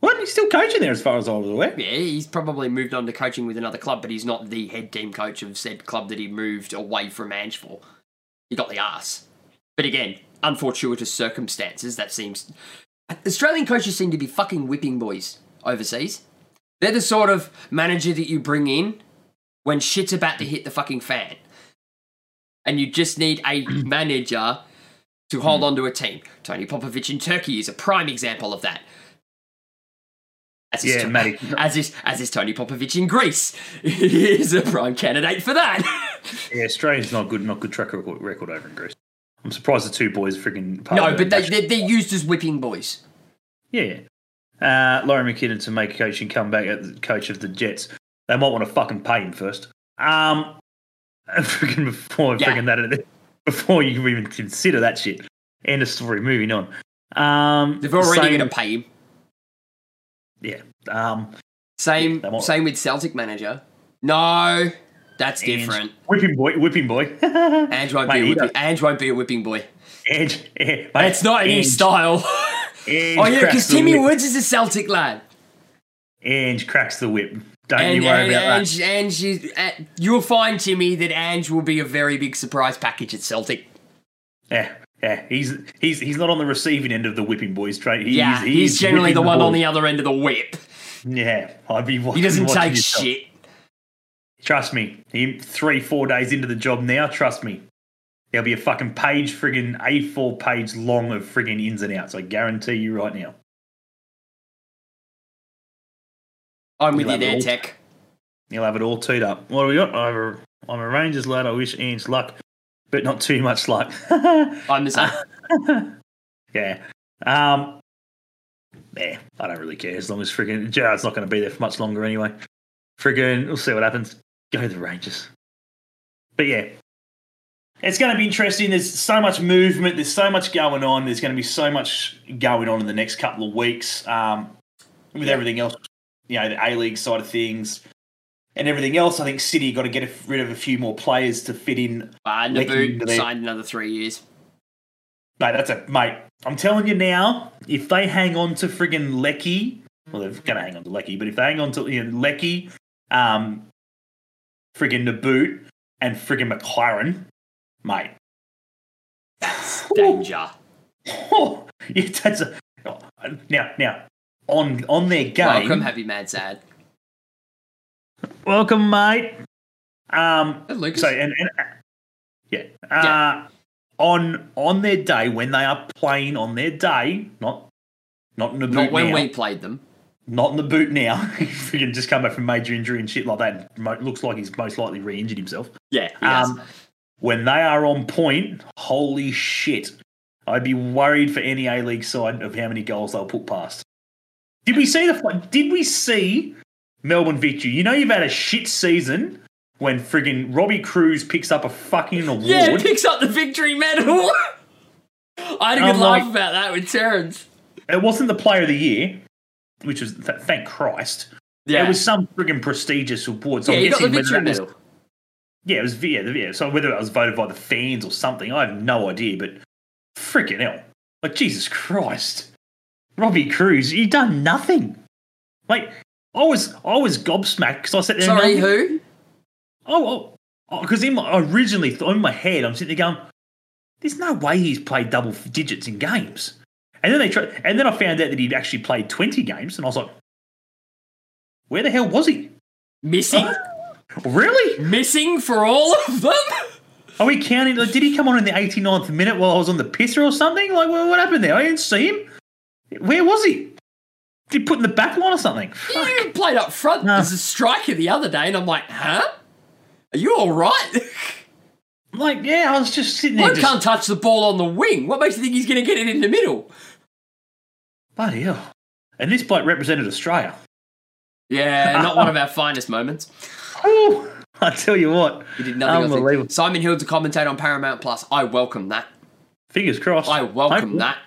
What? He's still coaching there, as far as I was aware. Yeah, he's probably moved on to coaching with another club, but he's not the head team coach of said club that he moved away from Ange for. He got the ass. But again, unfortuitous circumstances. That seems. Australian coaches seem to be fucking whipping boys overseas. They're the sort of manager that you bring in when shit's about to hit the fucking fan. And you just need a manager to hold on to a team. Tony Popovic in Turkey is a prime example of that. As is, Yeah, To- Matty. as is as is Tony Popovic in Greece. He is a prime candidate for that. Yeah, Australia's not good, not good track record, record over in Greece. I'm surprised the two boys freaking. no, but they, they're, they're used as whipping boys. Yeah. yeah. Uh, Laurie McKinnon to make a coaching comeback at the coach of the Jets. They might want to fucking pay him first. Um, freaking before Yeah. freaking that, before you even consider that shit. End of story. Moving on. Um, They're already same- going to pay him. Yeah. Um, Same might- same with Celtic manager. No, that's Ange. different. whipping boy, whipping boy. Ange won't Mate, be a whipping. Ange won't be a whipping boy. Edge. eh, And it's not in his Ange- style. Ange oh yeah, because Timmy. Woods is a Celtic lad. Ange cracks the whip. Don't And, you worry and about Ange, Ange is, uh, you'll find Timmy that Ange will be a very big surprise package at Celtic. that. Yeah, yeah. He's he's he's not on the receiving end of the whipping boys trade. He's, yeah, he's, generally the one on the other end of the whip. Yeah, I'd be. He doesn't watching take yourself. shit. Trust me, three, four days into the job now, trust me. There'll be a fucking page, friggin' A4 page long of friggin' ins and outs. I guarantee you right now. I'm with you there. Tech. You'll have it all teed up. What do we got? I'm a, I'm a Rangers lad. I wish Ian's luck, but not too much luck. I'm the same. yeah. Um, yeah, I don't really care as long as friggin' Gerrard's not going to be there for much longer anyway. Friggin', we'll see what happens. Go the Rangers. But yeah, it's going to be interesting. There's so much movement. There's so much going on. There's going to be so much going on in the next couple of weeks. Um, with everything else, you know, the A League side of things and everything else. I think City got to get rid of a few more players to fit in Uh, Leckie into Nabbout their- signed another three years. Mate, that's a mate. I'm telling you now, if they hang on to friggin' Leckie, well, they're going to hang on to Leckie, but if they hang on to you know, Leckie, um, friggin' Nabbout, and friggin' Maclaren, mate, That's danger. oh, yeah, that's a oh, now now on on their game. Welcome, happy mad sad. welcome, mate. Um, Hey, Lucas. So and, and yeah, uh, Yeah. on on their day when they are playing on their day, not not in the Not when now, we played them. Not in the boot now. If he can just come back from major injury and shit like that. Mo- Looks like he's most likely re-injured himself. Yeah. Um, when they are on point, holy shit! I'd be worried for any A League side of how many goals they'll put past. Did we see the? Did we see Melbourne victory? You know you've had a shit season when friggin' Robbie Kruse picks up a fucking award. Yeah, picks up the victory medal. I had a good I'm laugh like- about that with Terrence. it wasn't the player of the year, which was th- thank Christ. Yeah, It was some friggin' prestigious award. So yeah, I'm he got the guessing victory that was- Yeah, it was yeah, the- yeah. So whether it was voted by the fans or something, I have no idea. But freaking hell, like Jesus Christ, Robbie Kruse, you done nothing. Like I was, I was gobsmacked because I sat there. Sorry, who? Oh, oh, oh because in my originally in my head, I'm sitting there going, "There's no way he's played double digits in games." And then they try, and then I found out that he'd actually played 20 games, and I was like, "Where the hell was he? Missing? Really? Missing for all of them? Are we counting? Like, did he come on in the 89th minute while I was on the pisser or something? Like, what, what happened there? I didn't see him. Where was he? Did he put in the back line or something? Fuck. You played up front No. as a striker the other day, and I'm like, huh? Are you all right? Like, yeah, I was just sitting there. One Just, can't touch the ball on the wing. What makes you think he's going to get it in the middle? Bloody hell. And this bloke represented Australia. Yeah, not one of our finest moments. Ooh, I tell you what. He did nothing. Unbelievable. Simon Hill to commentate on Paramount Plus. I welcome that. Fingers crossed. I welcome Hopefully. that.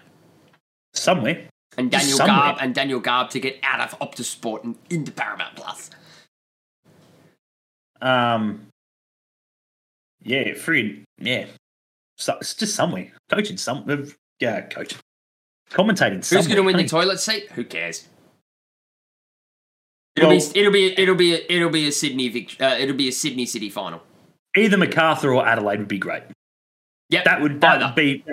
Somewhere. And Daniel somewhere. Garb and Daniel Garb to get out of Optus Sport and into Paramount Plus. Um, yeah, friggin' yeah. So, it's just somewhere. Coaching some, uh, yeah, coaching. Commentating Who's going to win the toilet seat? Who cares? It'll Well- be it'll be it'll be it'll be a Sydney vict- uh, it'll be a Sydney City final. Either Macarthur or Adelaide would be great. Yep, That would that either. would be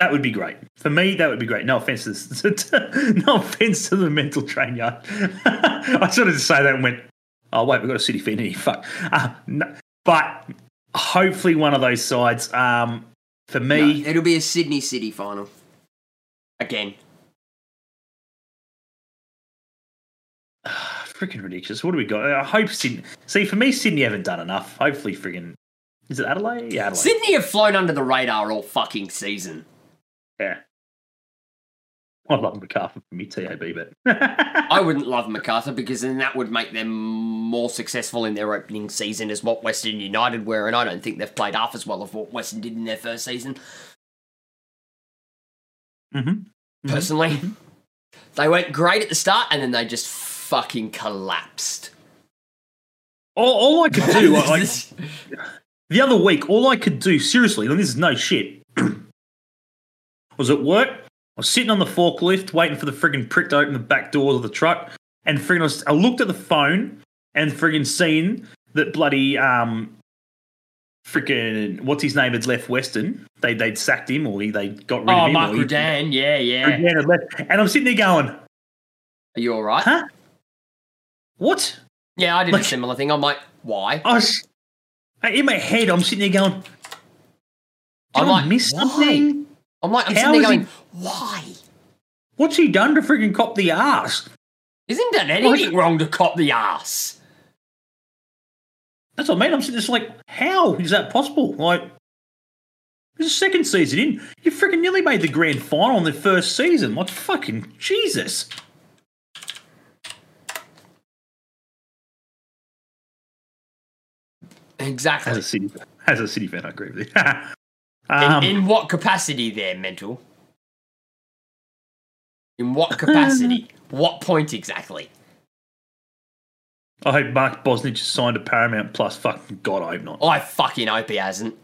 that would be great for me. That would be great. No offense to this, no offense to the mental train yard. I sort of just say that and went, oh wait, we've got a city here. Fuck. Uh, no, but hopefully one of those sides. Um, for No, me, it'll be a Sydney City final. Again. freaking ridiculous. What do we got? I hope Sydney. See, for me, Sydney haven't done enough. Hopefully, friggin' is it Adelaide? Yeah, Adelaide. Sydney have flown under the radar all fucking season. Yeah. I love MacArthur for me, TAB, but I wouldn't love MacArthur because then that would make them more successful in their opening season as what Western United were, and I don't think they've played half as well as what Western did in their first season. Mhm. Personally, they went great at the start and then they just fucking collapsed. all, all I could do, like, like, the other week, all I could do, seriously, and this is no shit, was at work. I was sitting on the forklift waiting for the friggin' prick to open the back doors of the truck, and friggin' I, was, I looked at the phone and friggin' seen that bloody um, friggin' what's his name had left Western. They they'd sacked him or he, they got rid of oh, him. Mark Rudan, yeah, yeah. Rudan had left. And I'm sitting there going, Are you all right? huh? What? Yeah, I did Like- a similar thing. I'm like, why? I was in my head. I'm sitting there going, I'm I like, miss why? something? I'm like, I'm How sitting there is he- going, why? What's he done to friggin' cop the ass? Isn't done anything wrong to cop the ass? That's what I mean. I'm just like, how is that possible? Like, this is second season in. You freaking nearly made the grand final in the first season. Like, fucking Jesus. Exactly. As a city, as a city fan, I agree with you. In, um, in what capacity there, mental? In what capacity? what point exactly? I hope Mark Bosnich has signed a Paramount Plus. Fucking God, I hope not. I fucking hope he hasn't.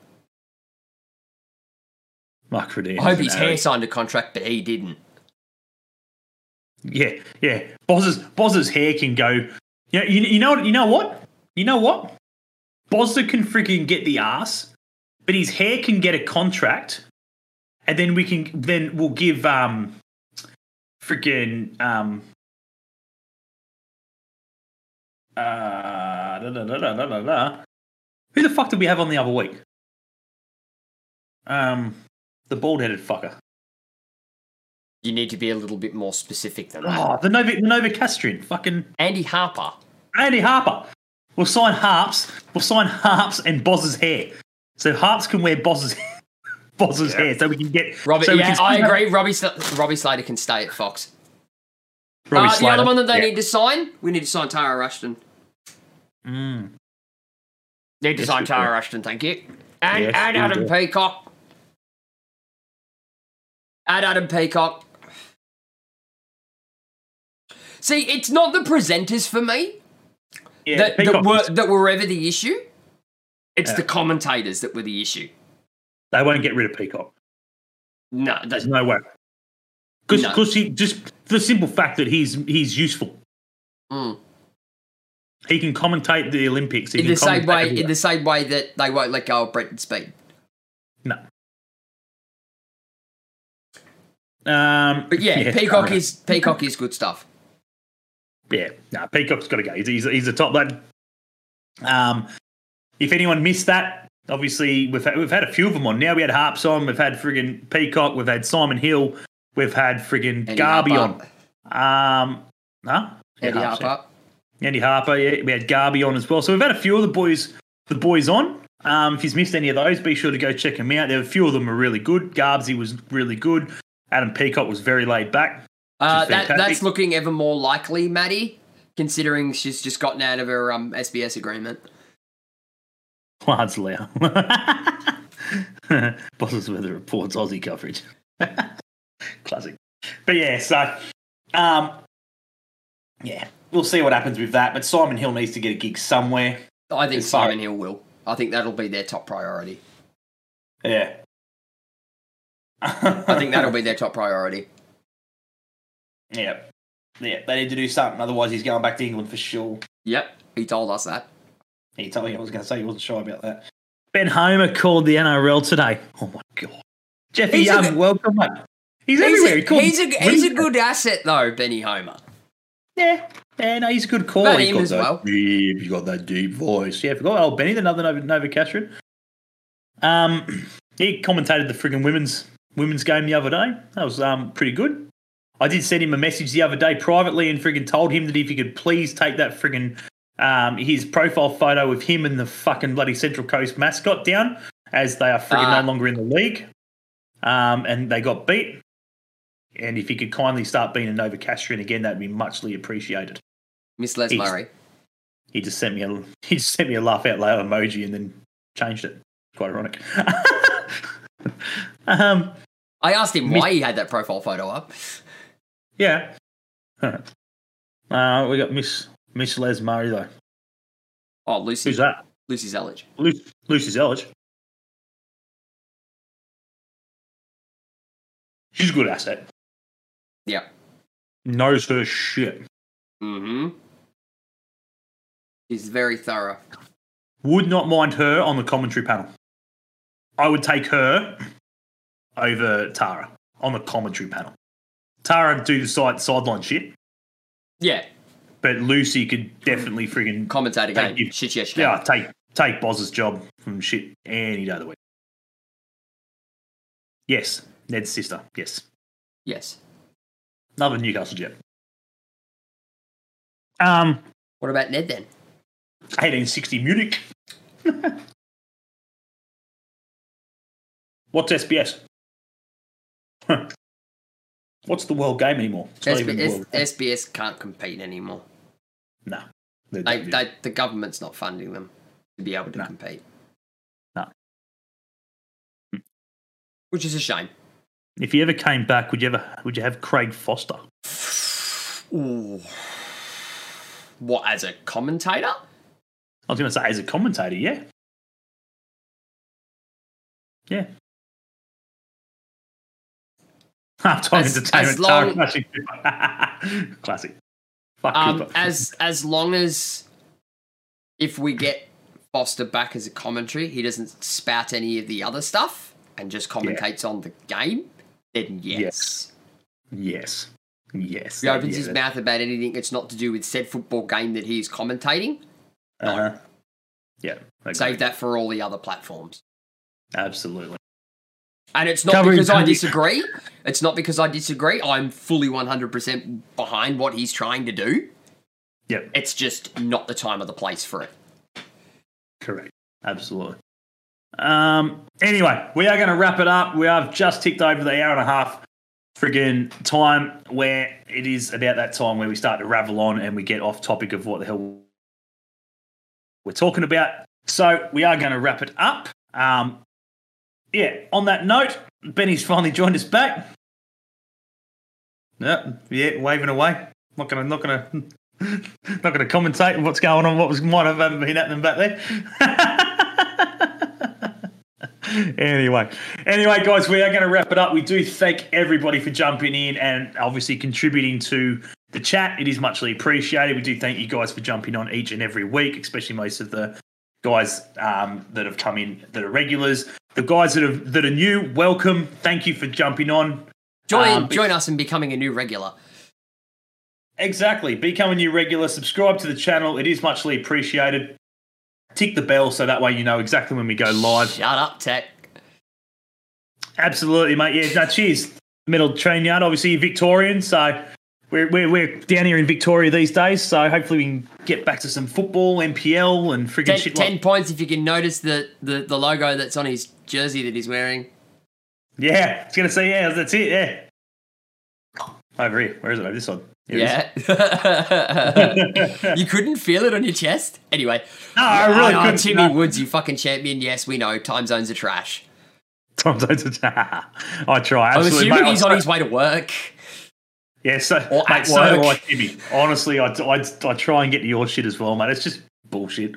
Mark Redan. I hope his hair signed a contract, but he didn't. Yeah, yeah. Boz's Boz's hair can go. You know, you, you know what? You know what? You know what? Bozza can freaking get the ass, but his hair can get a contract, and then we can then we'll give um freaking um uh da, da, da, who the fuck did we have on the other week? Um, the bald headed fucker. You need to be a little bit more specific than that. Oh, the Nova the Novocastrian, fucking Andy Harper. Andy Harper. We'll sign Harps. We'll sign Harps and Boz's hair. So Harps can wear Boz's Boz's hair, so we can get. Robbie, so yeah, can I agree. Robbie, Robbie Slater can stay at Fox. Robbie uh, the other one that they Yeah. need to sign, we need to sign Tara Rushton. Mm. Need to Yes, sign we Tara do. Ashton, thank you. And, Yes, and we Adam do. Peacock. Add Adam Peacock. See, it's not the presenters for me Yeah, that, that, were, that were ever the issue. It's Yeah. the commentators that were the issue. they won't get rid of Peacock. No, There's no way. Because No. he just for the simple fact that he's he's useful. Mm. He can commentate the Olympics. He in the same way, in the same way that they won't let go of Brenton Speed. no. Um, But yeah, yes, Peacock is Peacock is good stuff. Yeah, no, Peacock's got to go. He's, he's, he's a top lad. Um, if anyone missed that, obviously we've had, we've had a few of them on. Now we had Harps on. We've had friggin' Peacock. We've had Simon Hill. We've had friggin' Eddie Garby Harper. on. Um, huh? Yeah, Eddie Harps, yeah. Harper. Andy Harper. Yeah, we had Garby on as well. So we've had a few of the boys, the boys on. Um, if you've missed any of those, be sure to go check them out. There were a few of them are really good. Garbsy was really good. Adam Peacock was very laid back. Uh, that, that's looking ever more likely, Maddie, considering she's just gotten out of her um, SBS agreement. Lau. Bosses Weather Reports Aussie coverage. Classic. But yeah, so um yeah, we'll see what happens with that. But Simon Hill needs to get a gig somewhere. I think Simon Hill will. I think that'll be their top priority. Yeah. I think that'll be their top priority. Yeah. Yeah, they need to do something, otherwise he's going back to England for sure. Yep, he told us that. He told me I was going to say he wasn't sure about that. Ben Homer called the NRL today. Oh my god, Jeffy Young, good- welcome, mate. He's, He's everywhere. a, He he's, a, he's a good asset, though, Benny Homer. Yeah, yeah, no, he's a good call. About He's got as that well. Deep, he's got that deep voice. Yeah, I forgot old Benny, the another Nova, Nova. Um, he commentated the friggin' women's women's game the other day. That was um pretty good. I did send him a message the other day privately and friggin' told him that if he could please take that friggin' um his profile photo of him and the fucking bloody Central Coast mascot down, as they are friggin' Ah. no longer in the league. Um, and they got beat. And if he could kindly start being a Novocastrian again, that'd be muchly appreciated. Miss Les Murray. He just sent me a he just sent me a laugh out loud emoji and then changed it. Quite ironic. um, I asked him why he had that profile photo up. yeah. Uh, we got Miss Miss Les Murray though. Oh, Lucy. Who's that? Lucy Zelic. Lu- Lucy Zelic. She's a good asset. Yeah. Knows her shit. Mm-hmm. He's very thorough. Would not mind her on the commentary panel. I would take her over Tara on the commentary panel. Tara do the side sideline shit, Yeah, but Lucy could definitely friggin' commentator Thank game. you. Shit, yes, yeah take take Boz's job from shit any day of the week. Yes, Ned's sister. Yes, Yes. Another Newcastle Jet. Um, What about Ned then? 1860 Munich. What's SBS? What's the world game anymore? It's not even SBS, world. SBS can't compete anymore. No. They, they, the government's not funding them to be able to No. compete. No. Which is a shame. If you ever came back, would you ever would you have Craig Foster? Ooh. What, as a commentator? I was going to say as a commentator, yeah, yeah. Halftime As- entertainment. as long- Classic. Classic. Fuck Um, as as long as if we get Foster back as a commentary, he doesn't spout any of the other stuff and just commentates on the game, then yes. yes, yes. If he opens his that- mouth about anything that's not to do with said football game that he is commentating, Uh-huh. Yeah, agreed. save that for all the other platforms. absolutely. And it's not Covering because I disagree. It's not because I disagree. I'm fully 100% behind what he's trying to do. Yep, It's just not the time or the place for it. correct. Absolutely. Um. Anyway, we are going to wrap it up. We have just ticked over the hour and a half friggin' time where it is about that time where we start to ravel on and we get off topic of what the hell we're talking about. So we are going to wrap it up. Um, yeah, on that note, Benny's finally joined us back. Yeah, yeah, waving away. Not gonna, not gonna, not gonna commentate on what's going on. What was might have been happening back there. anyway, anyway, guys, we are going to wrap it up. We do thank everybody for jumping in and obviously contributing to the chat. It is muchly appreciated. We do thank you guys for jumping on each and every week, especially most of the guys um, that have come in that are regulars. The guys that have that are new, welcome. Thank you for jumping on. Join um, join us in becoming a new regular. Exactly. Become a new regular. Subscribe to the channel. It is muchly appreciated. Tick the bell so that way you know exactly when we go live. Shut up, Tech. Absolutely, mate. Yeah, no, cheers. Middle train yard, obviously Victorian, so we're, we're, we're down here in Victoria these days, so hopefully we can get back to some football, NPL, and frigging ten, shit. Ten like- points if you can notice the, the, the logo that's on his jersey that he's wearing. Yeah, I was going to say, yeah, that's it, yeah. Over here. Where is it? Over this side. Here yeah. you couldn't feel it on your chest? Anyway. No, I really oh, couldn't. Timmy no. Woods, you fucking champion. Yes, we know. Time zones are trash. Time zones are trash. I try. I'm assuming mate, he's I- on his way to work. Yeah, so, Or mate, at so do work. I, Timmy. Honestly, I, I, I try and get to your shit as well, mate. It's just bullshit.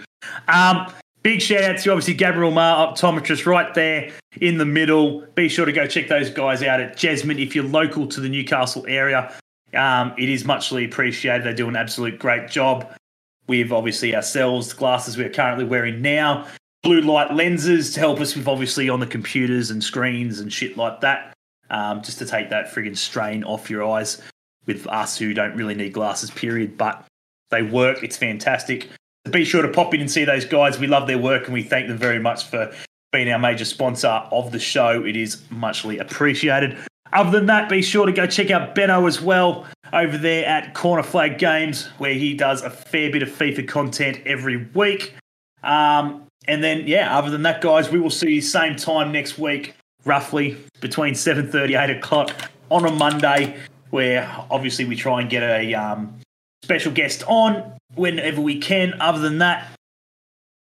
Um, big shout out to obviously Gabriel Mar, optometrist, right there in the middle. Be sure to go check those guys out at Jasmine if you're local to the Newcastle area. Um, it is muchly appreciated. They do an absolute great job with obviously ourselves, the glasses we're currently wearing now, blue light lenses to help us with obviously on the computers and screens and shit like that, um, just to take that friggin' strain off your eyes with us who don't really need glasses, period. But they work. It's fantastic. So be sure to pop in and see those guys. We love their work and we thank them very much for being our major sponsor of the show. It is muchly appreciated. Other than that, be sure to go check out Benno as well over there at Corner Flag Games, where he does a fair bit of FIFA content every week. Um, and then, yeah, other than that, guys, we will see you same time next week, roughly between 7.30, 8 o'clock on a Monday, where obviously we try and get a um, special guest on whenever we can. Other than that,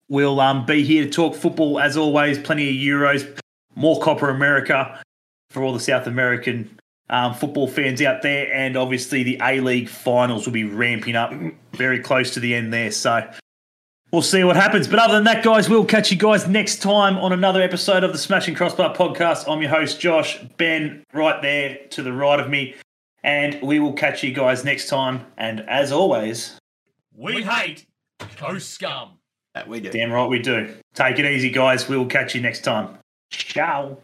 we'll um, be here to talk football as always. Plenty of Euros, more Copa America for all the South American um, football fans out there. And obviously, the A League finals will be ramping up very close to the end there. So we'll see what happens. But other than that, guys, we'll catch you guys next time on another episode of the Smashing Crossbar podcast. I'm your host, Josh. Ben, right there to the right of me. And we will catch you guys next time. And as always, We hate Coast Scum. That we do. damn right we do. Take it easy, guys. We will catch you next time. Ciao.